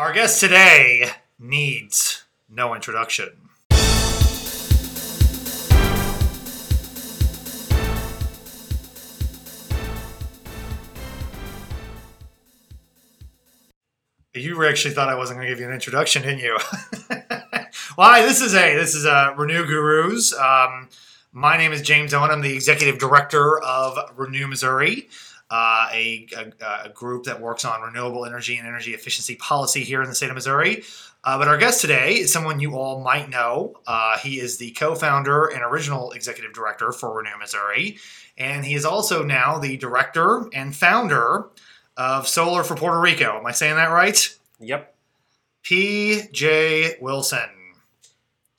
Our guest today needs no introduction. You actually thought I wasn't going to give you an introduction, didn't you? Why? This is a this is a Renew Gurus. Um, my name is James Owen. I'm the executive director of Renew Missouri, uh, a, a, a group that works on renewable energy and energy efficiency policy here in the state of Missouri. Uh, but our guest today is someone you all might know. Uh, he is the co-founder and original executive director for Renew Missouri, and he is also now the director and founder of Solar for Puerto Rico. Am I saying that right? Yep. P.J. Wilson.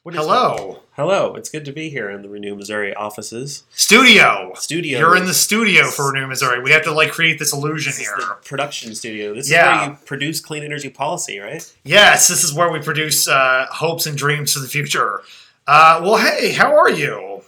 Hello. Hello. It's good to be here in the Renew Missouri offices. Studio. Studio. You're in the studio for Renew Missouri. We have to like create this illusion This is here. production studio. This Yeah. is where you produce clean energy policy, right? Yes, this is where we produce uh, hopes and dreams for the future. Uh, well, hey, how are you?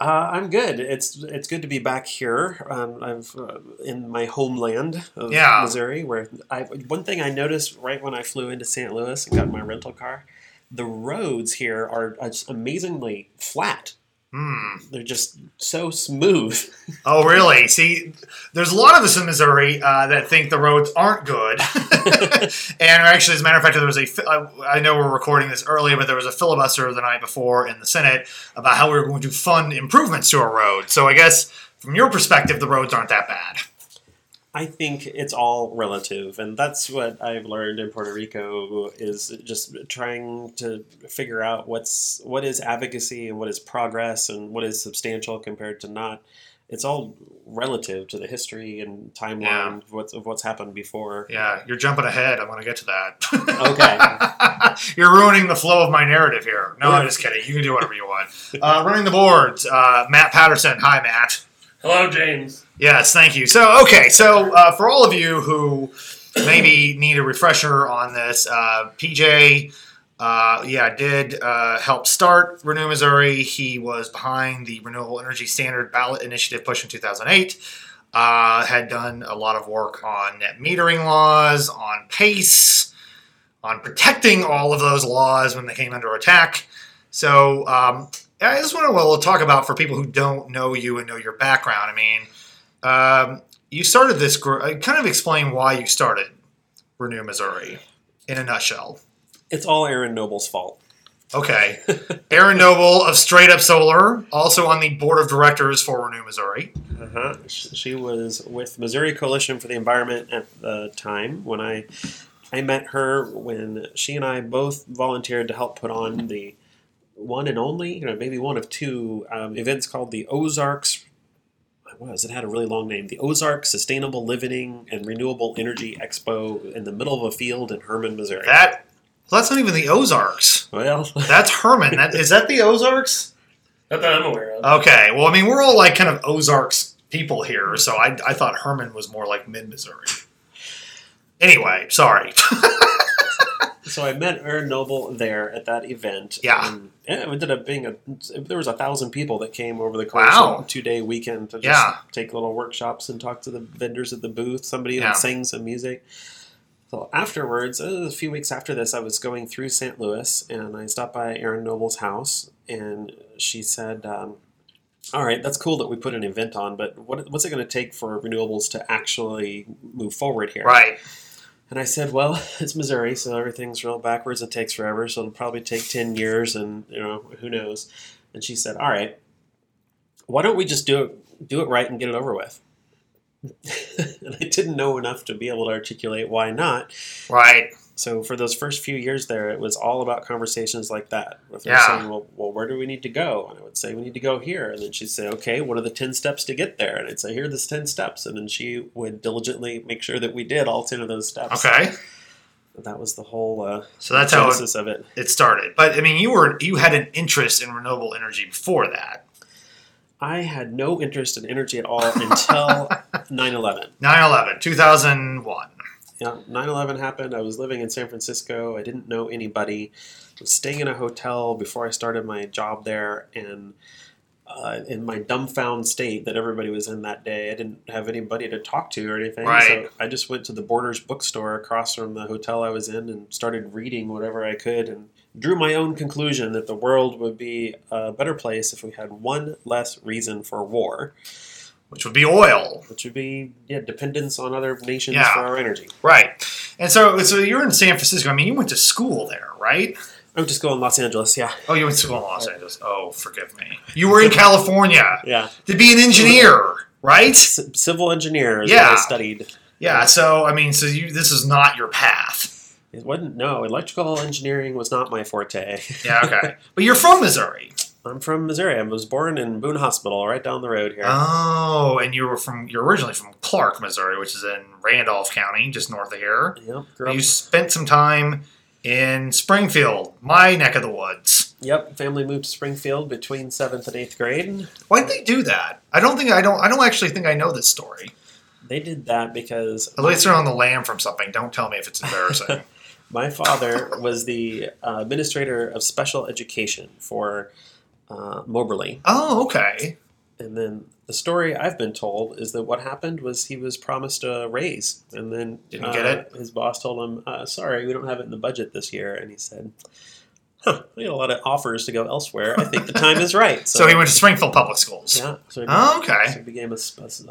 Uh, I'm good. It's it's good to be back here. Um, I'm uh, in my homeland of Yeah. Missouri, where I one thing I noticed right when I flew into St. Louis and got my rental car, the roads here are amazingly flat. Hmm. They're just so smooth. Oh, really? See, there's a lot of us in Missouri uh, that think the roads aren't good. and actually, as a matter of fact, there was a. I know we're recording this earlier, but there was a filibuster the night before in the Senate about how we were going to fund improvements to our roads. So I guess from your perspective, the roads aren't that bad. I think it's all relative, and that's what I've learned in Puerto Rico is just trying to figure out what's what is advocacy and what is progress and what is substantial compared to not. It's all relative to the history and timeline Yeah. of, what's, of what's happened before. Yeah, you're jumping ahead. I'm going to get to that. Okay. you're ruining the flow of my narrative here. No, I'm just kidding. You can do whatever you want. Uh, running the boards, uh, Matt Patterson. Hi, Matt. Hello, James. Yes, thank you. So, okay, so uh, for all of you who maybe need a refresher on this, uh, PJ, uh, yeah, did uh, help start Renew Missouri. He was behind the Renewable Energy Standard ballot initiative push in 2008. Uh, had done a lot of work on net metering laws, on PACE, on protecting all of those laws when they came under attack. So, um, I just want to talk about for people who don't know you and know your background. I mean, um, you started this group. uh, Kind of explain why you started Renew Missouri in a nutshell. It's all Erin Noble's fault. Okay. Erin Noble of Straight Up Solar, also on the board of directors for Renew Missouri. Uh-huh. She was with Missouri Coalition for the Environment at the time when I I met her when she and I both volunteered to help put on the one and only, you know, maybe one of two um, events called the Ozarks. What was it? Had a really long name. The Ozark Sustainable Living and Renewable Energy Expo in the middle of a field in Hermann, Missouri. That well, that's not even the Ozarks. well, That's Hermann. That is that the Ozarks? Not that I'm aware of. Okay. Well, I mean, we're all like kind of Ozarks people here, so I, I thought Hermann was more like mid Missouri. Anyway, sorry. So I met Erin Noble there at that event. Yeah. And yeah, it ended up being a. There was a thousand people that came over the course Wow. of a two day weekend to just Yeah. take little workshops and talk to the vendors at the booth. Somebody Yeah. would sing some music. So afterwards, uh, a few weeks after this, I was going through St. Louis and I stopped by Erin Noble's house and she said, um, "All right, that's cool that we put an event on, but what, what's it going to take for renewables to actually move forward here?" right. And I said, well, it's Missouri, so everything's real backwards. It takes forever, so it'll probably take 10 years, and, you know, who knows. And she said, all right, why don't we just do it, do it right and get it over with? and I didn't know enough to be able to articulate why not. Right. So for those first few years there, it was all about conversations like that. With her Yeah. saying, well, well, where do we need to go? And I would say, we need to go here. And then she'd say, okay, what are the 10 steps to get there? And I'd say, here are the 10 steps. And then she would diligently make sure that we did all 10 of those steps. Okay. That was the whole uh, So that's how it, of it. it started. But I mean, you were you had an interest in renewable energy before that. I had no interest in energy at all until 9 11. 9/11, 2001. Yeah, 9 11 happened. I was living in San Francisco. I didn't know anybody. I was staying in a hotel before I started my job there, and uh, in my dumbfound state that everybody was in that day. I didn't have anybody to talk to or anything. Right. So I just went to the Borders bookstore across from the hotel I was in and started reading whatever I could and drew my own conclusion that the world would be a better place if we had one less reason for war, which would be oil. which would be yeah, dependence on other nations Yeah. for our energy. Right. And so, so you're in San Francisco. I mean, you went to school there, right? I'm just going Los Angeles, yeah. Oh, you went to school in Los Angeles. Oh, forgive me. You were in California Yeah. to be an engineer, right? C- civil engineer Yeah. I studied. Yeah. So, I mean, so you this is not your path. It wasn't no electrical engineering was not my forte. Yeah. Okay. but you're from Missouri. I'm from Missouri. I was born in Boone Hospital, right down the road here. Oh, and you were from you're originally from Clark, Missouri, which is in Randolph County, just north of here. yep, You spent some time in Springfield, my neck of the woods. yep. Family moved to Springfield between seventh and eighth grade. Why'd they do that? I don't think I don't I don't actually think I know this story. They did that because At least they're on the lam from something. Don't tell me if it's embarrassing. my father was the uh, administrator of special education for uh, Moberly, oh, okay. and then the story I've been told is that what happened was he was promised a raise, and then Didn't uh, get it? His boss told him, uh, "Sorry, we don't have it in the budget this year," and he said. Huh, I got a lot of offers to go elsewhere. I think the time is right. So, he went to Springfield Public Schools. Yeah. So he, Oh, okay. so he became a,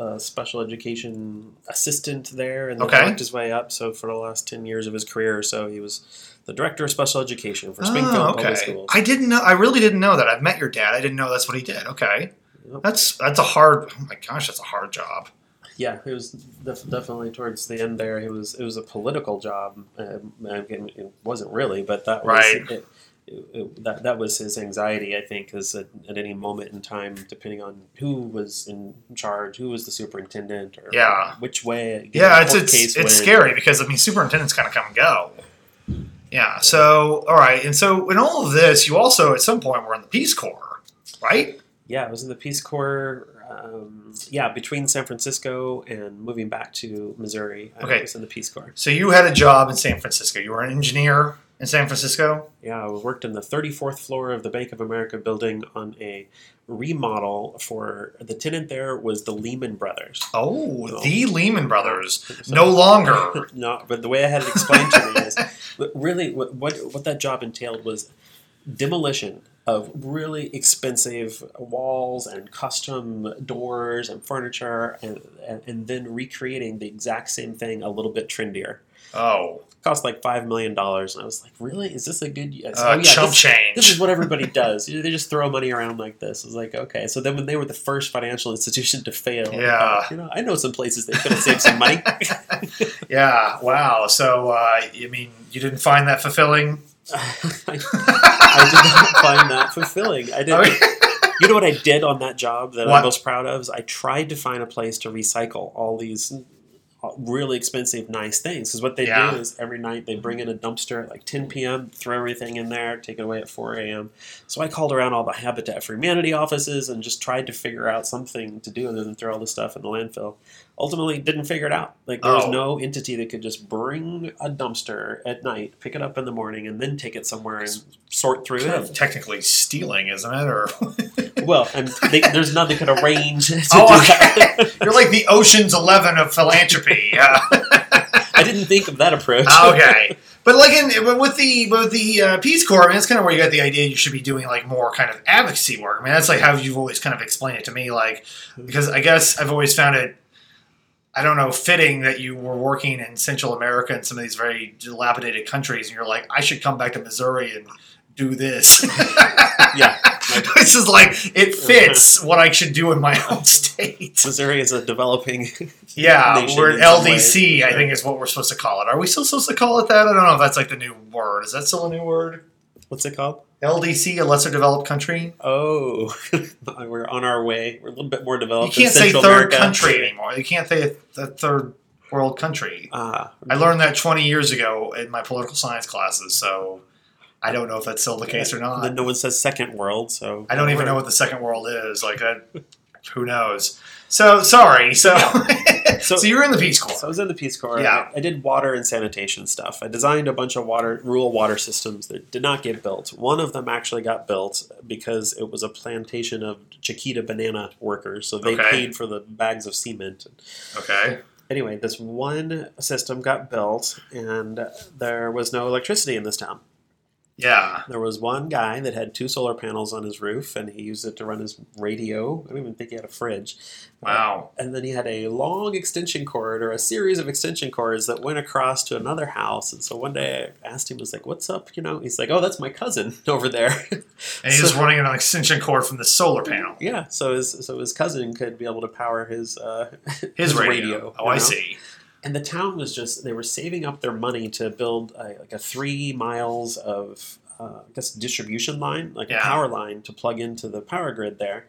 a special education assistant there and then Okay. worked his way up. So for the last 10 years of his career or so, he was the director of special education for Springfield Oh, Public. Schools. I didn't know. I really didn't know that. I've met your dad. I didn't know that's what he did. Okay, Yep. that's that's a hard. Oh my gosh, that's a hard job. yeah, it was def- definitely towards the end there. It was it was a political job. Um, again, it wasn't really, but that was Right. it, it, it, that that was his anxiety. I think is at, at any moment in time, depending on who was in charge, who was the superintendent, or Yeah. which way. Yeah, the it's it's case it's went. scary because I mean superintendents kind of come and go. Yeah. So all right, and so in all of this, you also at some point were in the Peace Corps, right? Yeah, I was in the Peace Corps. Um, yeah, between San Francisco and moving back to Missouri, I Okay. was in the Peace Corps. So you had a job in San Francisco. You were an engineer in San Francisco. Yeah, I worked in the 34th floor of the Bank of America building on a remodel for the tenant there was the Lehman Brothers. Oh, Oh. the Lehman Brothers. So- No longer. no, but the way I had it explained to me is really what, what what that job entailed was demolition of really expensive walls and custom doors and furniture and, and, and then recreating the exact same thing a little bit trendier. Oh, cost like five million dollars, and I was like, "Really? Is this a good?" Yes. uh, chump this, change. this is what everybody does. You They just throw money around like this. I was like, okay. So then, when they were the first financial institution to fail, Yeah. thought, you know, I know some places they could have saved some money. yeah. Wow. So, uh, I mean, you didn't find that fulfilling? I, did not find that fulfilling. I did. Okay. You know what I did on that job that What? I'm most proud of is I tried to find a place to recycle all these Uh, really expensive, nice things. Because what they Yeah. do is every night they bring in a dumpster at like 10 p.m., throw everything in there, take it away at 4 a.m. So I called around all the Habitat for Humanity offices and just tried to figure out something to do other than throw all the stuff in the landfill. Ultimately, didn't figure it out. Like there was Oh. no entity that could just bring a dumpster at night, pick it up in the morning, and then take it somewhere and sort through Kind it. of technically stealing, isn't it? Or Well, and they, there's none that could arrange Oh, okay. you're like the Ocean's Eleven of philanthropy. Uh, I didn't think of that approach. okay, but like in but with the with the uh, Peace Corps, I mean, that's kind of where you got the idea you should be doing like more kind of advocacy work. I mean, that's like how you've always kind of explained it to me, like because I guess I've always found it. I don't know, fitting that you were working in Central America and some of these very dilapidated countries, and you're like, I should come back to Missouri and do this. Yeah. this is like it fits what I should do in my own state. Missouri is a developing. Yeah, we're LDC. ways. I think is what we're supposed to call it. Are we still supposed to call it that? I don't know if that's like the new word. Is that still a new word? What's it called? LDC, a lesser developed country. Oh, we're on our way. We're a little bit more developed. You can't say third America. country anymore. You can't say a, third world country. Ah, I learned that 20 years ago in my political science classes. So I don't know if that's still the case or Then not. no one says second world, so I don't even know what the second world is. Like that. Who knows? So sorry. So so, So- you were in the Peace Corps. So I was in the Peace Corps. Yeah. I, I did water and sanitation stuff. I designed a bunch of water rural water systems that did not get built. One of them actually got built because it was a plantation of Chiquita banana workers, so they Okay. paid for the bags of cement. okay. Anyway, this one system got built, and there was no electricity in this town. Yeah. There was one guy that had two solar panels on his roof, and he used it to run his radio. I don't even think he had a fridge. Wow. And then he had a long extension cord or a series of extension cords that went across to another house. And so one day I asked him, I was like, What's up? You know, he's like, Oh, that's my cousin over there. And he's So- running an extension cord from the solar panel. yeah. So his so his cousin could be able to power his uh, His, radio. Oh, you I know? see. And the town was just they were saving up their money to build a, like a three miles of uh, I guess distribution line, like Yeah. a power line to plug into the power grid there.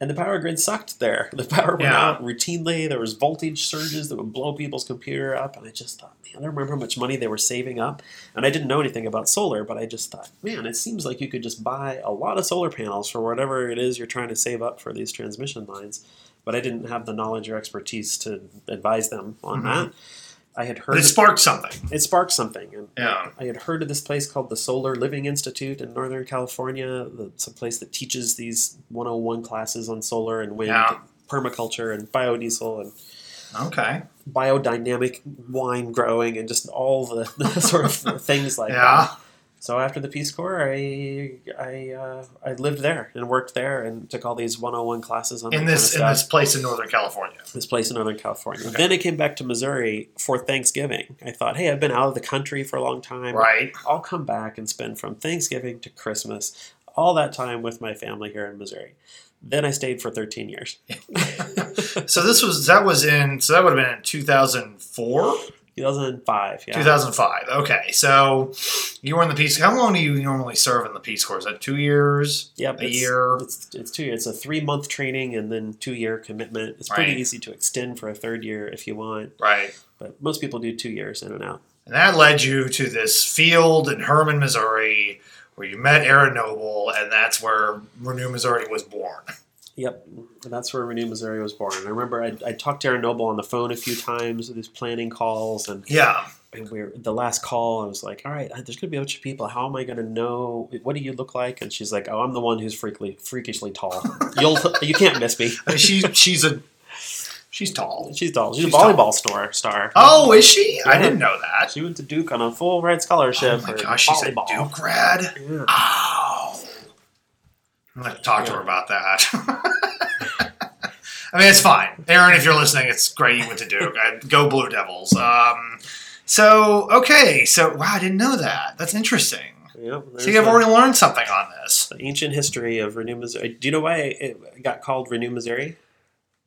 And the power grid sucked there. The power went Yeah. out routinely. There was voltage surges that would blow people's computer up. And I just thought, man, I don't remember how much money they were saving up. And I didn't know anything about solar, but I just thought, man, it seems like you could just buy a lot of solar panels for whatever it is you're trying to save up for these transmission lines. But I didn't have the knowledge or expertise to advise them on Mhm. that. I had heard But it sparked something. it sparked something. And Yeah. I had heard of this place called the Solar Living Institute in Northern California. It's a place that teaches these 101 classes on solar and wind, Yeah. permaculture and biodiesel and Okay. biodynamic wine growing and just all the, the sort of things like Yeah. that. So after the Peace Corps, I I uh, I lived there and worked there and took all these 101 classes on In this in kind of this place in Northern California. this place in Northern California. Okay. Then I came back to Missouri for Thanksgiving. I thought, hey, I've been out of the country for a long time. Right. I'll come back and spend from Thanksgiving to Christmas all that time with my family here in Missouri. Then I stayed for 13 years. So this was that was in so that would have been in 2004, 2005, yeah. 2005. Okay, so you were in the Peace. How long do you normally serve in the Peace Corps? Is that two years? Yep, a it's, year? It's, it's two years. It's a three month training and then two year commitment. It's pretty Right. easy to extend for a third year if you want, Right. but most people do two years in and out. And that led you to this field in Hermann, Missouri, where you met Erin Noble, and that's where Renew Missouri was born. Yep, and that's where Renew Missouri was born. And I remember I, I talked to Erin Noble on the phone a few times with these planning calls, and Yeah. and we were, the last call, I was like, "All right, there's going to be a bunch of people. How am I going to know? What do you look like?" And she's like, "Oh, I'm the one who's freakily, freakishly tall. You'll, you can't miss me. I mean, she she's a she's tall. She's tall. She's, She's a volleyball star. Star. Oh, is she? I didn't know that. She went to Duke on a full ride scholarship. Oh my gosh, she's a. Duke grad. Yeah. Ow. I'm going to talk to her about that. I mean, it's fine. Erin, if you're listening, it's great you went to Duke. Go Blue Devils. Um, so, okay. So, wow, I didn't know that. That's interesting. Yep, there's See, I've already learned something on this. ancient history of Renew Missouri. Do you know why it got called Renew Missouri?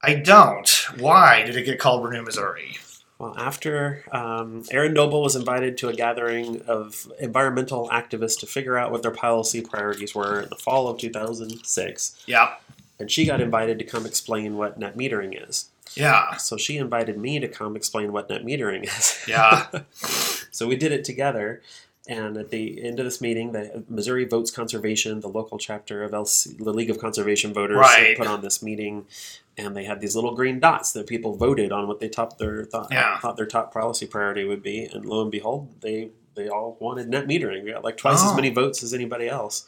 I don't. Why did it get called Renew Missouri? Well, after um, Erin Noble was invited to a gathering of environmental activists to figure out what their policy priorities were in the fall of 2006, Yeah. and she got invited to come explain what net metering is. Yeah. So she invited me to come explain what net metering is. Yeah. so we did it together. And at the end of this meeting, the Missouri Votes Conservation, the local chapter of LC, the League of Conservation Voters, uh, Right. put on this meeting, and they had these little green dots that people voted on what they top their thought, Yeah. thought their top policy priority would be. And lo and behold, they they all wanted net metering. We got like twice Oh. as many votes as anybody else.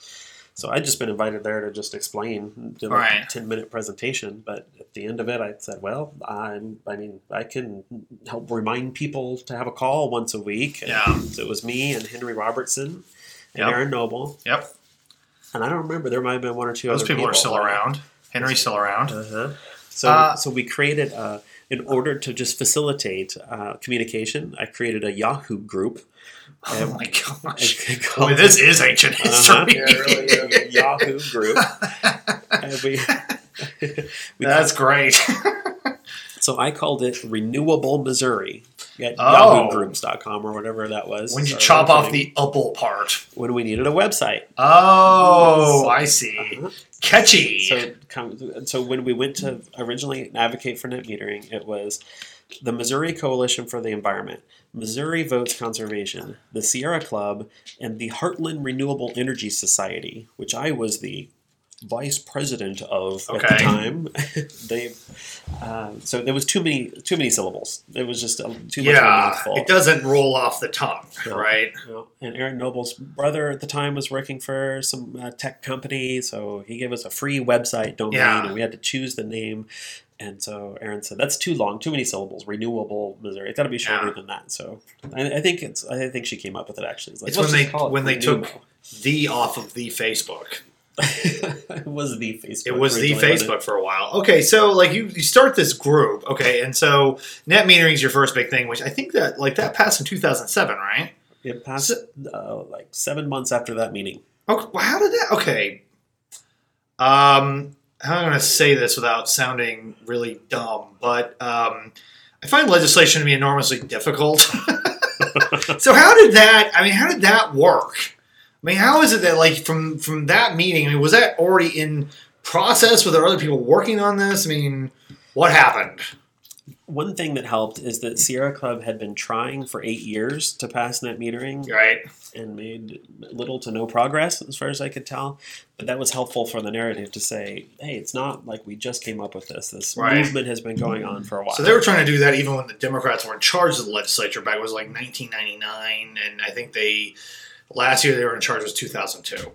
So I'd just been invited there to just explain, do like Right. a ten minute presentation. But at the end of it, I said, "Well, I'm, I mean, I can help remind people to have a call once a week." And Yeah. So it was me and Henry Robertson and Yep. Erin Noble, Yep. and I don't remember there might have been one or two Those other people Those people are still around. Henry's still around. Uh-huh. So, Uh, so we created, uh, in order to just facilitate uh, communication, I created a Yahoo group. Oh my gosh. Boy, called this is ancient Uh-huh. history. Yeah, really is. Yahoo group. We, we That's great. so I called it Renewable Missouri at Oh. yahoogroups.com or whatever that was. when you chop off the upple part. when we needed a website. Oh, I see. Uh-huh. Catchy. So, so when we went to originally advocate for net metering, it was the Missouri Coalition for the Environment, Missouri Votes Conservation, the Sierra Club, and the Heartland Renewable Energy Society, which I was the vice president of at the time. they uh, so there was too many too many syllables. It was just a, too much of a Yeah, mouthful. it doesn't roll off the tongue, No. right? Know, and Erin Noble's brother at the time was working for some uh, tech company, so he gave us a free website domain, Yeah. and we had to choose the name. And so Erin said, "That's too long, too many syllables. Renewable Missouri. It's got to be shorter Yeah. than that." So I, I think it's. I think she came up with it. Actually, it's, like, It's when they it when they took the off of the Facebook. it was the Facebook. It was the Facebook for a while. Okay, so like you, you start this group, okay, and so net metering is your first big thing, which I think that like that passed in two thousand seven, right? It, it passed uh, like seven months after that meeting. Okay, well, how did that? Okay, um, how am I going to say this without sounding really dumb? But um, I find legislation to be enormously difficult. so how did that? I mean, how did that work? I mean, how is it that like from from that meeting? I mean, was that already in process? Were there other people working on this? I mean, what happened? One thing that helped is that Sierra Club had been trying for eight years to pass net metering Right? and made little to no progress, as far as I could tell. But that was helpful for the narrative to say, hey, it's not like we just came up with this. This Right. movement has been going on for a while. So they were trying to do that even when the Democrats were in charge of the legislature back it was like 1999, and I think they last year they were in charge was 2002.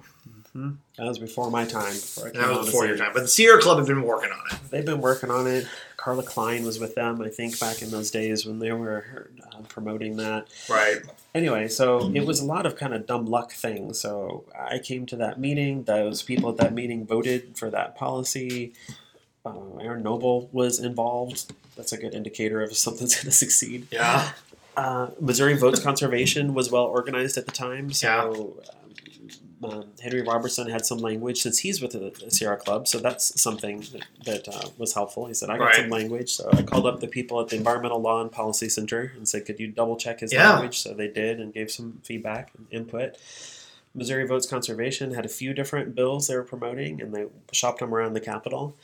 that was before my time. Before I And came that was before your time. But the Sierra Club had been working on it. They've been working on it. Carla Klein was with them, I think, back in those days when they were uh, promoting that. Right. Anyway, so it was a lot of kind of dumb luck things. So I came to that meeting. Those people at that meeting voted for that policy. Uh, Erin Noble was involved. That's a good indicator of if something's going to succeed. Yeah. Uh, Missouri Votes Conservation was well organized at the time, so um, um, Henry Robertson had some language since he's with the, the Sierra Club, so that's something that, that uh, was helpful. He said, "I got Right. some language," so I called up the people at the Environmental Law and Policy Center and said, "Could you double check his Yeah. language?" So they did and gave some feedback and input. Missouri Votes Conservation had a few different bills they were promoting, and they shopped them around the Capitol.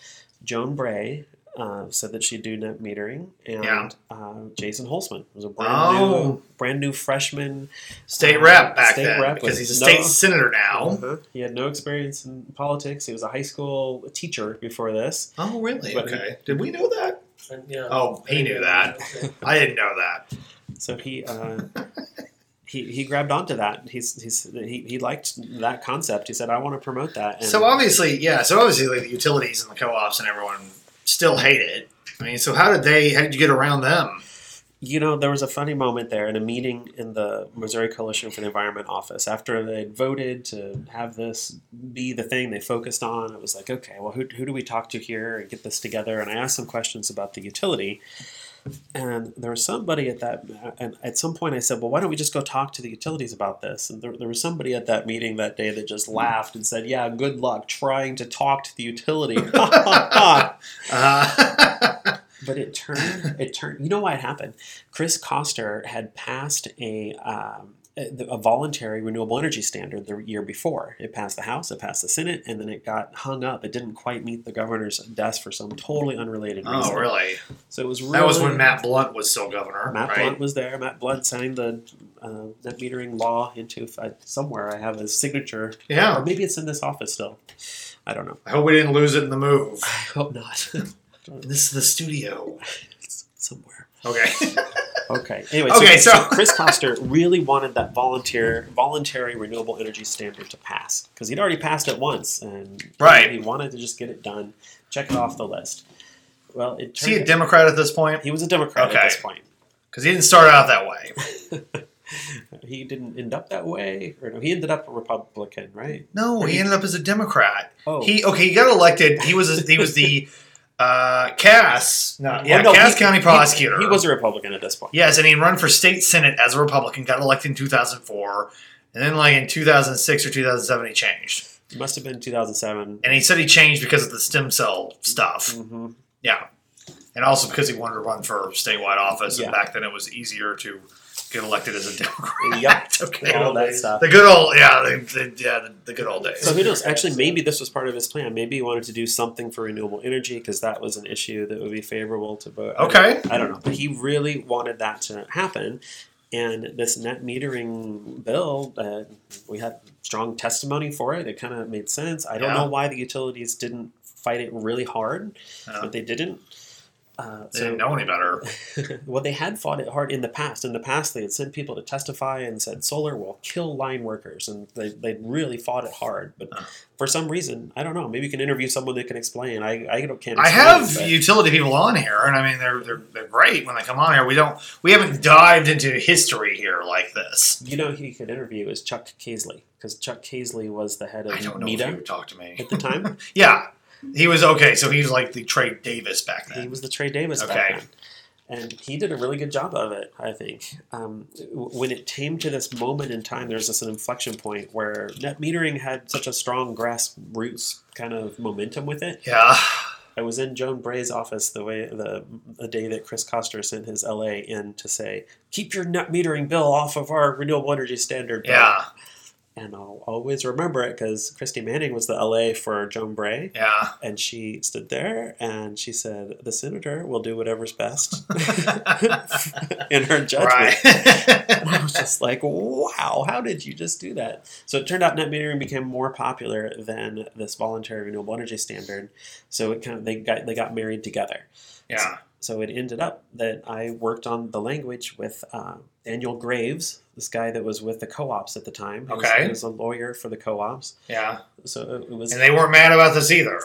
Joan Bray uh, said that she'd do net metering, and Yeah. uh, Jason Holsman was a brand Oh. new, brand new freshman State Uh, rep back state then rep because he's a no- state senator now. Uh-huh. He had no experience in politics. He was a high school teacher before this. Oh, really? But- Okay. Did we know that? And, yeah. Oh, he knew that. I didn't know that. So he uh, he, he grabbed onto that. He's, he's he, he liked that concept. He said, "I want to promote that." And So obviously, yeah. So obviously, like the utilities and the co-ops and everyone still hate it. I mean, so how did they? How did you get around them? You know, there was a funny moment there in a meeting in the Missouri Coalition for the Environment office after they would voted to have this be the thing they focused on. It was like, okay, well, who, who do we talk to here and get this together? And I asked some questions about the utility. And there was somebody at that, and at some point I said, well, why don't we just go talk to the utilities about this? And there, there was somebody at that meeting that day that just laughed and said, yeah, good luck trying to talk to the utility. Uh, But it turned. It turned. You know why it happened? Chris Koster had passed a um, a a voluntary renewable energy standard the year before. It passed the House, it passed the Senate, and then it got hung up. It didn't quite meet the governor's desk for some totally unrelated reason. oh, really? So it was really, That was when Matt Blunt was still governor, Matt right? Blunt was there. Matt Blunt signed the uh, net metering law into I, somewhere. I have his signature, or Yeah. maybe it's in this office still. I don't know. I hope we didn't lose it in the move. I hope not. This is the studio. it's somewhere. Okay. Okay. Anyway, Okay, so, so- Chris Koster really wanted that volunteer, voluntary renewable energy standard to pass because he'd already passed it once, and Right. he wanted to just get it done, check it off the list. Well, it is he a turned, Democrat at this point? he was a Democrat Okay. at this point. Because he didn't start out that way. He didn't end up that way, or no, he ended up a Republican, right? No, he ended up as a Democrat. Oh, He okay. He got elected. He was a, he was the uh, Cass. No, yeah, no, Cass he- County he- prosecutor. He, was a Republican at this point. Yes, and he run for state senate as a Republican. Got elected in 2004, and then like in 2006 or 2007 he changed. It must have been 2007. And he said he changed because of the stem cell stuff. hmm Yeah, and also because he wanted to run for statewide office. Yeah. And back then it was easier to get elected as a Democrat. Yep. okay. All that stuff. The good old yeah, the, the, yeah, the, the good old days. So who knows? Actually, maybe this was part of his plan. Maybe he wanted to do something for renewable energy because that was an issue that would be favorable to vote. okay. I don't know, but he really wanted that to happen. And this net metering bill, uh, we had strong testimony for it. It kind of made sense. I don't Yeah. know why the utilities didn't fight it really hard, but they didn't. Uh, they so didn't know any better. well, they had fought it hard in the past. In the past, they had sent people to testify and said solar will kill line workers, and they they really fought it hard. But Uh. for some reason, I don't know. Maybe you can interview someone that can explain. I I don't can't. I explain, have but- utility people on here, and I mean they're, they're they're great when they come on here. We don't we haven't dived into history here like this. You know who you could interview is Chuck Caisley because Chuck Caisley was the head of I don't know if you would talk to me. at the time. Yeah, he was okay. So he was like the Trey Davis back then. he was the Trey Davis Okay. back then. And he did a really good job of it, I think. Um, when it came to this moment in time, there's this an inflection point where net metering had such a strong grassroots kind of momentum with it. Yeah, I was in Joan Bray's office the way the the day that Chris Koster sent his LA in to say, "Keep your net metering bill off of our renewable energy standard." bill." yeah, and I'll always remember it because Christy Manning was the LA for Joan Bray, yeah. and she stood there and she said, "The senator will do whatever's best." in her judgment. I was just like, wow, how did you just do that? So it turned out net metering became more popular than this voluntary renewable energy standard. So it kind of they got they got married together. yeah, So it ended up that I worked on the language with uh, Daniel Graves, this guy that was with the co-ops at the time. He was- Okay. he was a lawyer for the co-ops. yeah. So it was And they weren't mad about this either.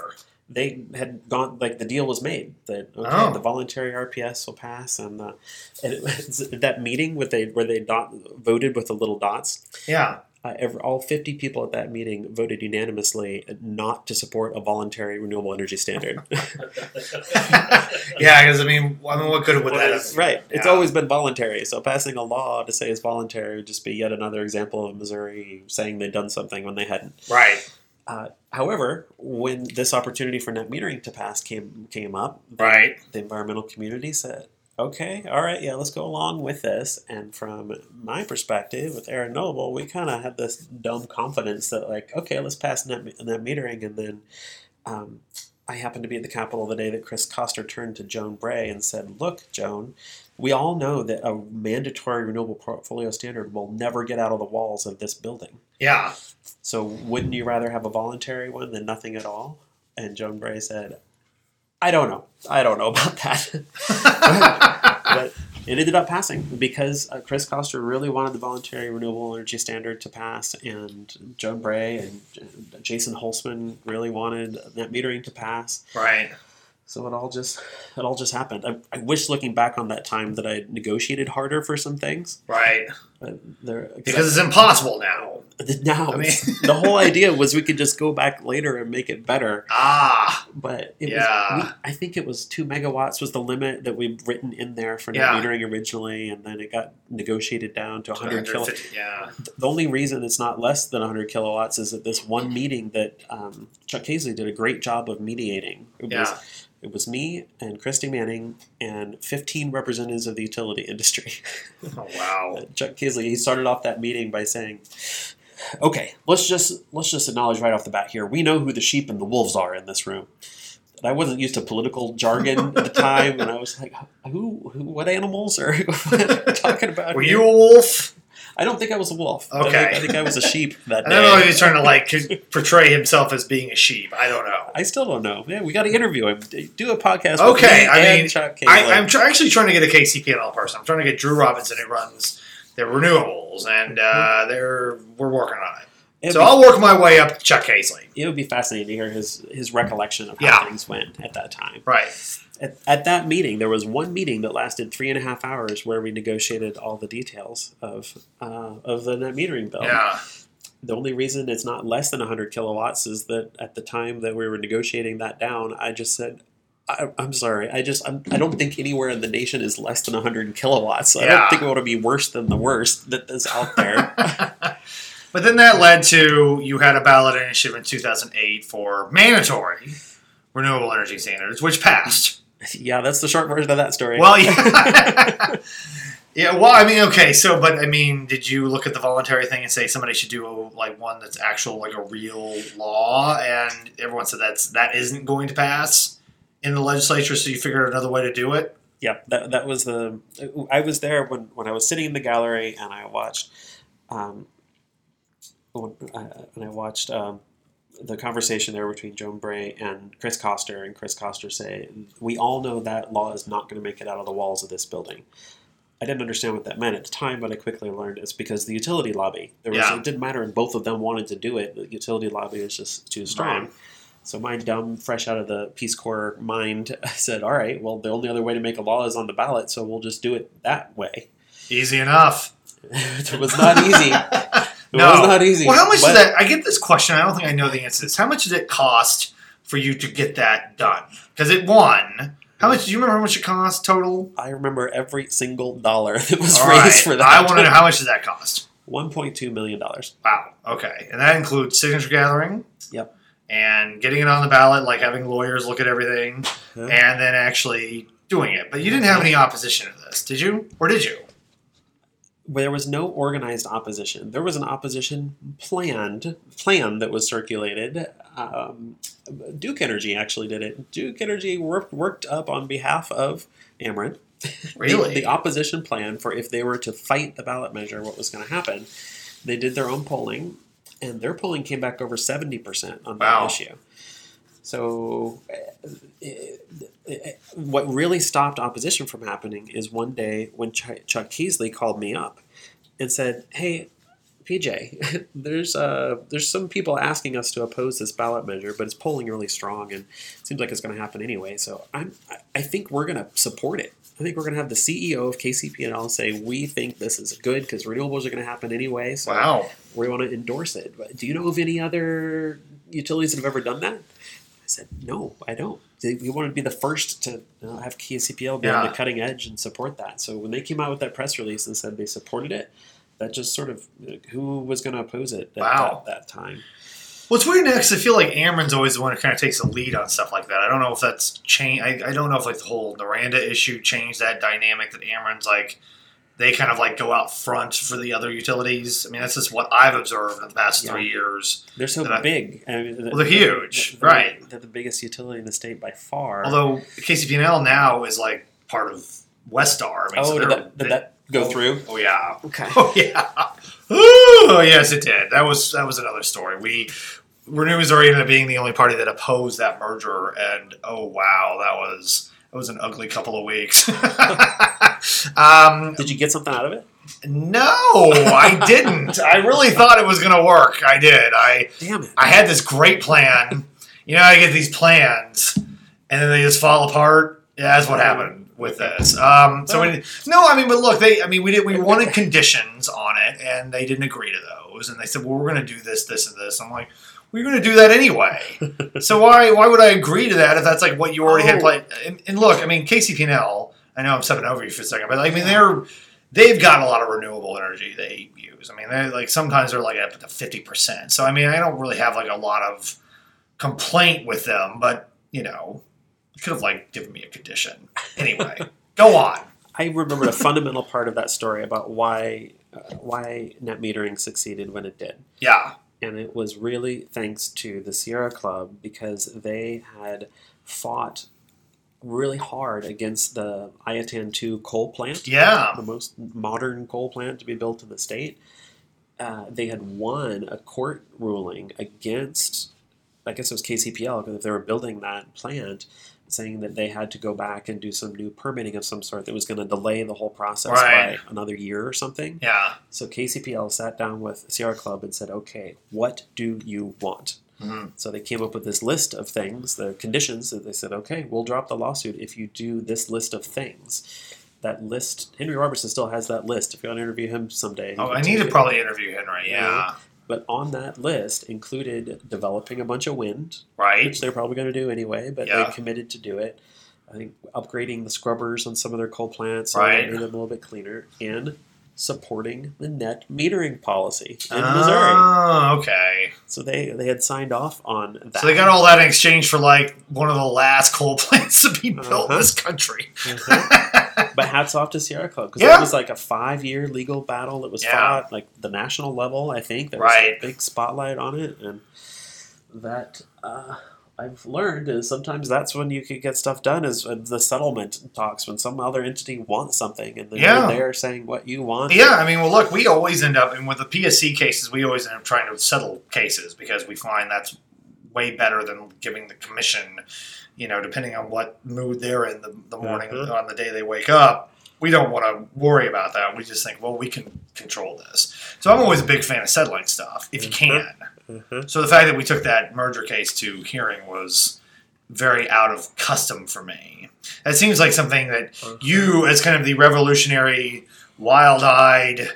they had gone like the deal was made that okay Oh. the voluntary RPS will pass and, uh, and it was that meeting with they where they dot, voted with the little dots Yeah, uh, every, all 50 people at that meeting voted unanimously not to support a voluntary renewable energy standard yeah. Because I mean, I mean, what good would that have? right it's always been voluntary so passing a law to say it's voluntary would just be yet another example of Missouri saying they'd done something when they hadn't Right, uh, however when this opportunity for net metering to pass came came up right. the environmental community said, okay, all right, yeah, let's go along with this. And from my perspective with Erin Noble, we kind of had this dumb confidence that, like, okay, let's pass net, net metering. And then um, I happened to be at the Capitol the day that Chris Koster turned to Joan Bray and said, look, Joan, we all know that a mandatory renewable portfolio standard will never get out of the walls of this building. Yeah, So wouldn't you rather have a voluntary one than nothing at all? And Joan Bray said, I don't know. I don't know about that. but it ended up passing because uh, Chris Koster really wanted the voluntary renewable energy standard to pass, and Joan Bray and Jason Holsman really wanted net metering to pass. right. So it all just it all just happened. I, I wish looking back on that time that I had negotiated harder for some things. Right. There, Because it's impossible now. now I mean- the whole idea was we could just go back later and make it better. Ah, But it Yeah. was, we, I think it was two megawatts was the limit that we'd written in there for net Yeah. metering originally, and then it got negotiated down to 100 kilowatts. Yeah. The only reason it's not less than 100 kilowatts is that this one meeting that um, Chuck Casey did a great job of mediating. It Yeah. was it was me and Christy Manning and 15 representatives of the utility industry. Oh wow. Uh, Chuck Caisley, he started off that meeting by saying, "Okay, let's just let's just acknowledge right off the bat here. We know who the sheep and the wolves are in this room." And I wasn't used to political jargon at the time, and I was like, "Who? who what animals are talking about?" Were here?" you a wolf? I don't think I was a wolf. I Okay. think, I think I was a sheep that I day. don't know if he's trying to like portray himself as being a sheep. I don't know. I still don't know. Man, we got to interview him. Do a podcast. Okay, I and mean, I, I'm tr- actually trying to get a KCP&L person. I'm trying to get Drew Robinson who runs their renewables, and uh, they're we're working on it. So be- I'll work my way up to Chuck Hazley. it would be fascinating to hear his his recollection of how Yeah. things went at that time. Right. At, at that meeting, there was one meeting that lasted three and a half hours where we negotiated all the details of uh, of the net metering bill. Yeah. The only reason it's not less than 100 kilowatts is that at the time that we were negotiating that down, I just said, I, I'm sorry, I just I'm, I don't think anywhere in the nation is less than 100 kilowatts. I Yeah. don't think it to be worse than the worst that is out there. but then that led to you had a ballot initiative in 2008 for mandatory renewable energy standards, which passed. yeah, that's the short version of that story. Well, yeah. yeah, well, I mean, okay, so, but I mean, did you look at the voluntary thing and say somebody should do a, like one that's actual, like a real law? And everyone said that's that isn't going to pass in the legislature, so you figured out another way to do it. yeah, that, that was the. I was there when, when I was sitting in the gallery and I watched, um, when, uh, and I watched um, the conversation there between Joan Bray and Chris Koster, and Chris Koster say, "We all know that law is not going to make it out of the walls of this building." I didn't understand what that meant at the time, but I quickly learned it's because the utility lobby. There was Yeah. it didn't matter, and both of them wanted to do it. The utility lobby was just too strong. Right. So my dumb, fresh out of the Peace Corps mind said, "All right, well, the only other way to make a law is on the ballot, so we'll just do it that way." Easy enough. it was not easy. It No. was not easy. Well, how much but did that? I get this question. I don't think I know the answer to this. How much did it cost for you to get that done? Because it won. How much? Do you remember how much it cost total? I remember every single dollar that was All raised right. for that. I want to know how much did that cost? One point two million dollars. Wow. Okay, and that includes signature gathering. Yep. And getting it on the ballot, like having lawyers look at everything, Yeah. and then actually doing it. But you didn't have any opposition to this, did you? Or did you? There was no organized opposition. There was an opposition planned plan that was circulated. Um, Duke Energy actually did it. Duke Energy worked worked up on behalf of Ameren. Really? the, the opposition plan for if they were to fight the ballot measure, what was going to happen. They did their own polling, and their polling came back over seventy percent on that issue. So, uh, uh, what really stopped opposition from happening is one day when Ch- Chuck Caisley called me up and said, "Hey, PJ, there's uh, there's some people asking us to oppose this ballot measure, but it's polling really strong, and it seems like it's going to happen anyway. So I'm, I- I think we're going to support it. I think we're going to have the CEO of KCP&L say we think this is good because renewables are going to happen anyway. So Wow. we want to endorse it. But do you know of any other utilities that have ever done that? Said, no, I don't. They- We wanted to be the first to you know, have KCPL be on the cutting edge and support that. So when they came out with that press release and said they supported it, that just sort of who was going to oppose it at Wow. that, that time. Well, it's weird next. I feel like Ameren's always the one who kind of takes the lead on stuff like that. I don't know if that's changed. I, I don't know if like the whole Noranda issue changed that dynamic that Ameren's like they kind of like go out front for the other utilities. I mean, that's just what I've observed in the past Yeah. three years. They're so That I- big. I mean, Well, they're huge, they're- right. They're the biggest utility in the state by far. Although KCP&L now is like part of Westar. I mean, oh, so oh, did that, did that go oh, through? Oh yeah. Okay. Oh yeah. Oh yes, it did. That was that was another story. We Renew Missouri ended up being the only party that opposed that merger, and oh wow, that was that was an ugly couple of weeks. um, Did you get something out of it? no, I didn't. I really thought it was going to work. I did. I Damn it. I had this great plan. You know, I get these plans, and then they just fall apart. Yeah, that's what happened with this. Um, so we, no, I mean, but look, they, I mean, we did, we wanted conditions on it, and they didn't agree to those, and they said, well, we're going to do this, this, and this. I'm like, we're going to do that anyway. so why, why would I agree to that if that's like what you already had Oh. planned? And, and look, I mean, KCP&L. I know I'm stepping over you for a second, but I mean, they're they've got a lot of renewable energy they use. I mean, they like sometimes they're like up to fifty percent. So I mean, I don't really have like a lot of complaint with them, but you know, you could have like given me a condition. Anyway, go on. I remembered a fundamental part of that story about why uh, why net metering succeeded when it did. Yeah, and it was really thanks to the Sierra Club because they had fought really hard against the Iatan 2 coal plant, yeah, the most modern coal plant to be built in the state. Uh, they had won a court ruling against, I guess it was KCPL, because if they were building that plant, saying that they had to go back and do some new permitting of some sort that was going to delay the whole process Right. by another year or something. yeah. So KCPL sat down with Sierra Club and said, "Okay, what do you want?" Mhm. So they came up with this list of things, the conditions that they said, "Okay, we'll drop the lawsuit if you do this list of things." That list, Henry Robertson still has that list. If you want to interview him someday, Oh, I need to probably interview Henry. Yeah, But on that list included developing a bunch of wind, right. which they're probably going to do anyway, but Yeah. they committed to do it. I think upgrading the scrubbers on some of their coal plants, Right. made them a little bit cleaner, and supporting the net metering policy in Missouri. Oh, okay. So they they had signed off on that. So they got all that in exchange for like one of the last coal plants to be built in Uh-huh. this country. Mhm. But hats off to Sierra Club because Yeah. it was like a five year legal battle that was Yeah. fought like the national level. I think there was Right. a big spotlight on it, and that uh, I've learned is sometimes that's when you could get stuff done is the settlement talks when some other entity wants something and then Yeah. there saying what you want. Yeah, I mean, well, look, we always end up, and with the PSC cases, we always end up trying to settle cases because we find that's way better than giving the commission, you know, depending on what mood they're in the, the morning Mhm. on the day they wake up. We don't want to worry about that. We just think, well, we can control this. So I'm always a big fan of settling stuff if you can. Mhm. So the fact that we took that merger case to hearing was very out of custom for me. It seems like something that you, as kind of the revolutionary, wild-eyed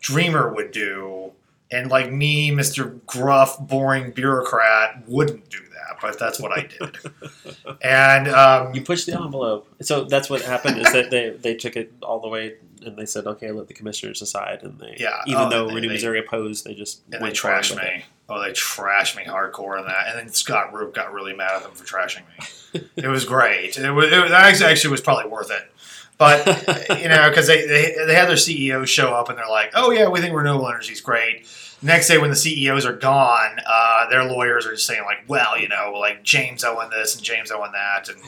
dreamer, would do, and like me, Mister Gruff, boring bureaucrat, wouldn't do that. But that's what I did. and um, You push the envelope. So that's what happened is that they, they took it all the way and they said, okay, let the commissioners decide. And they, Yeah. even Oh, though they- Renew they- Missouri opposed, they just and they went forward trashed with it. me. Oh, they trashed me hardcore in that. And then Scott Rupp got really mad at them for trashing me. it was great. It was, it was actually, actually was probably worth it. But you know, because they, they they had their CEO show up and they're like, "Oh yeah, we think renewable energy is great." Next day, when the CEOs are gone, uh, their lawyers are just saying like, "Well, you know, like James Owen this and James Owen that," and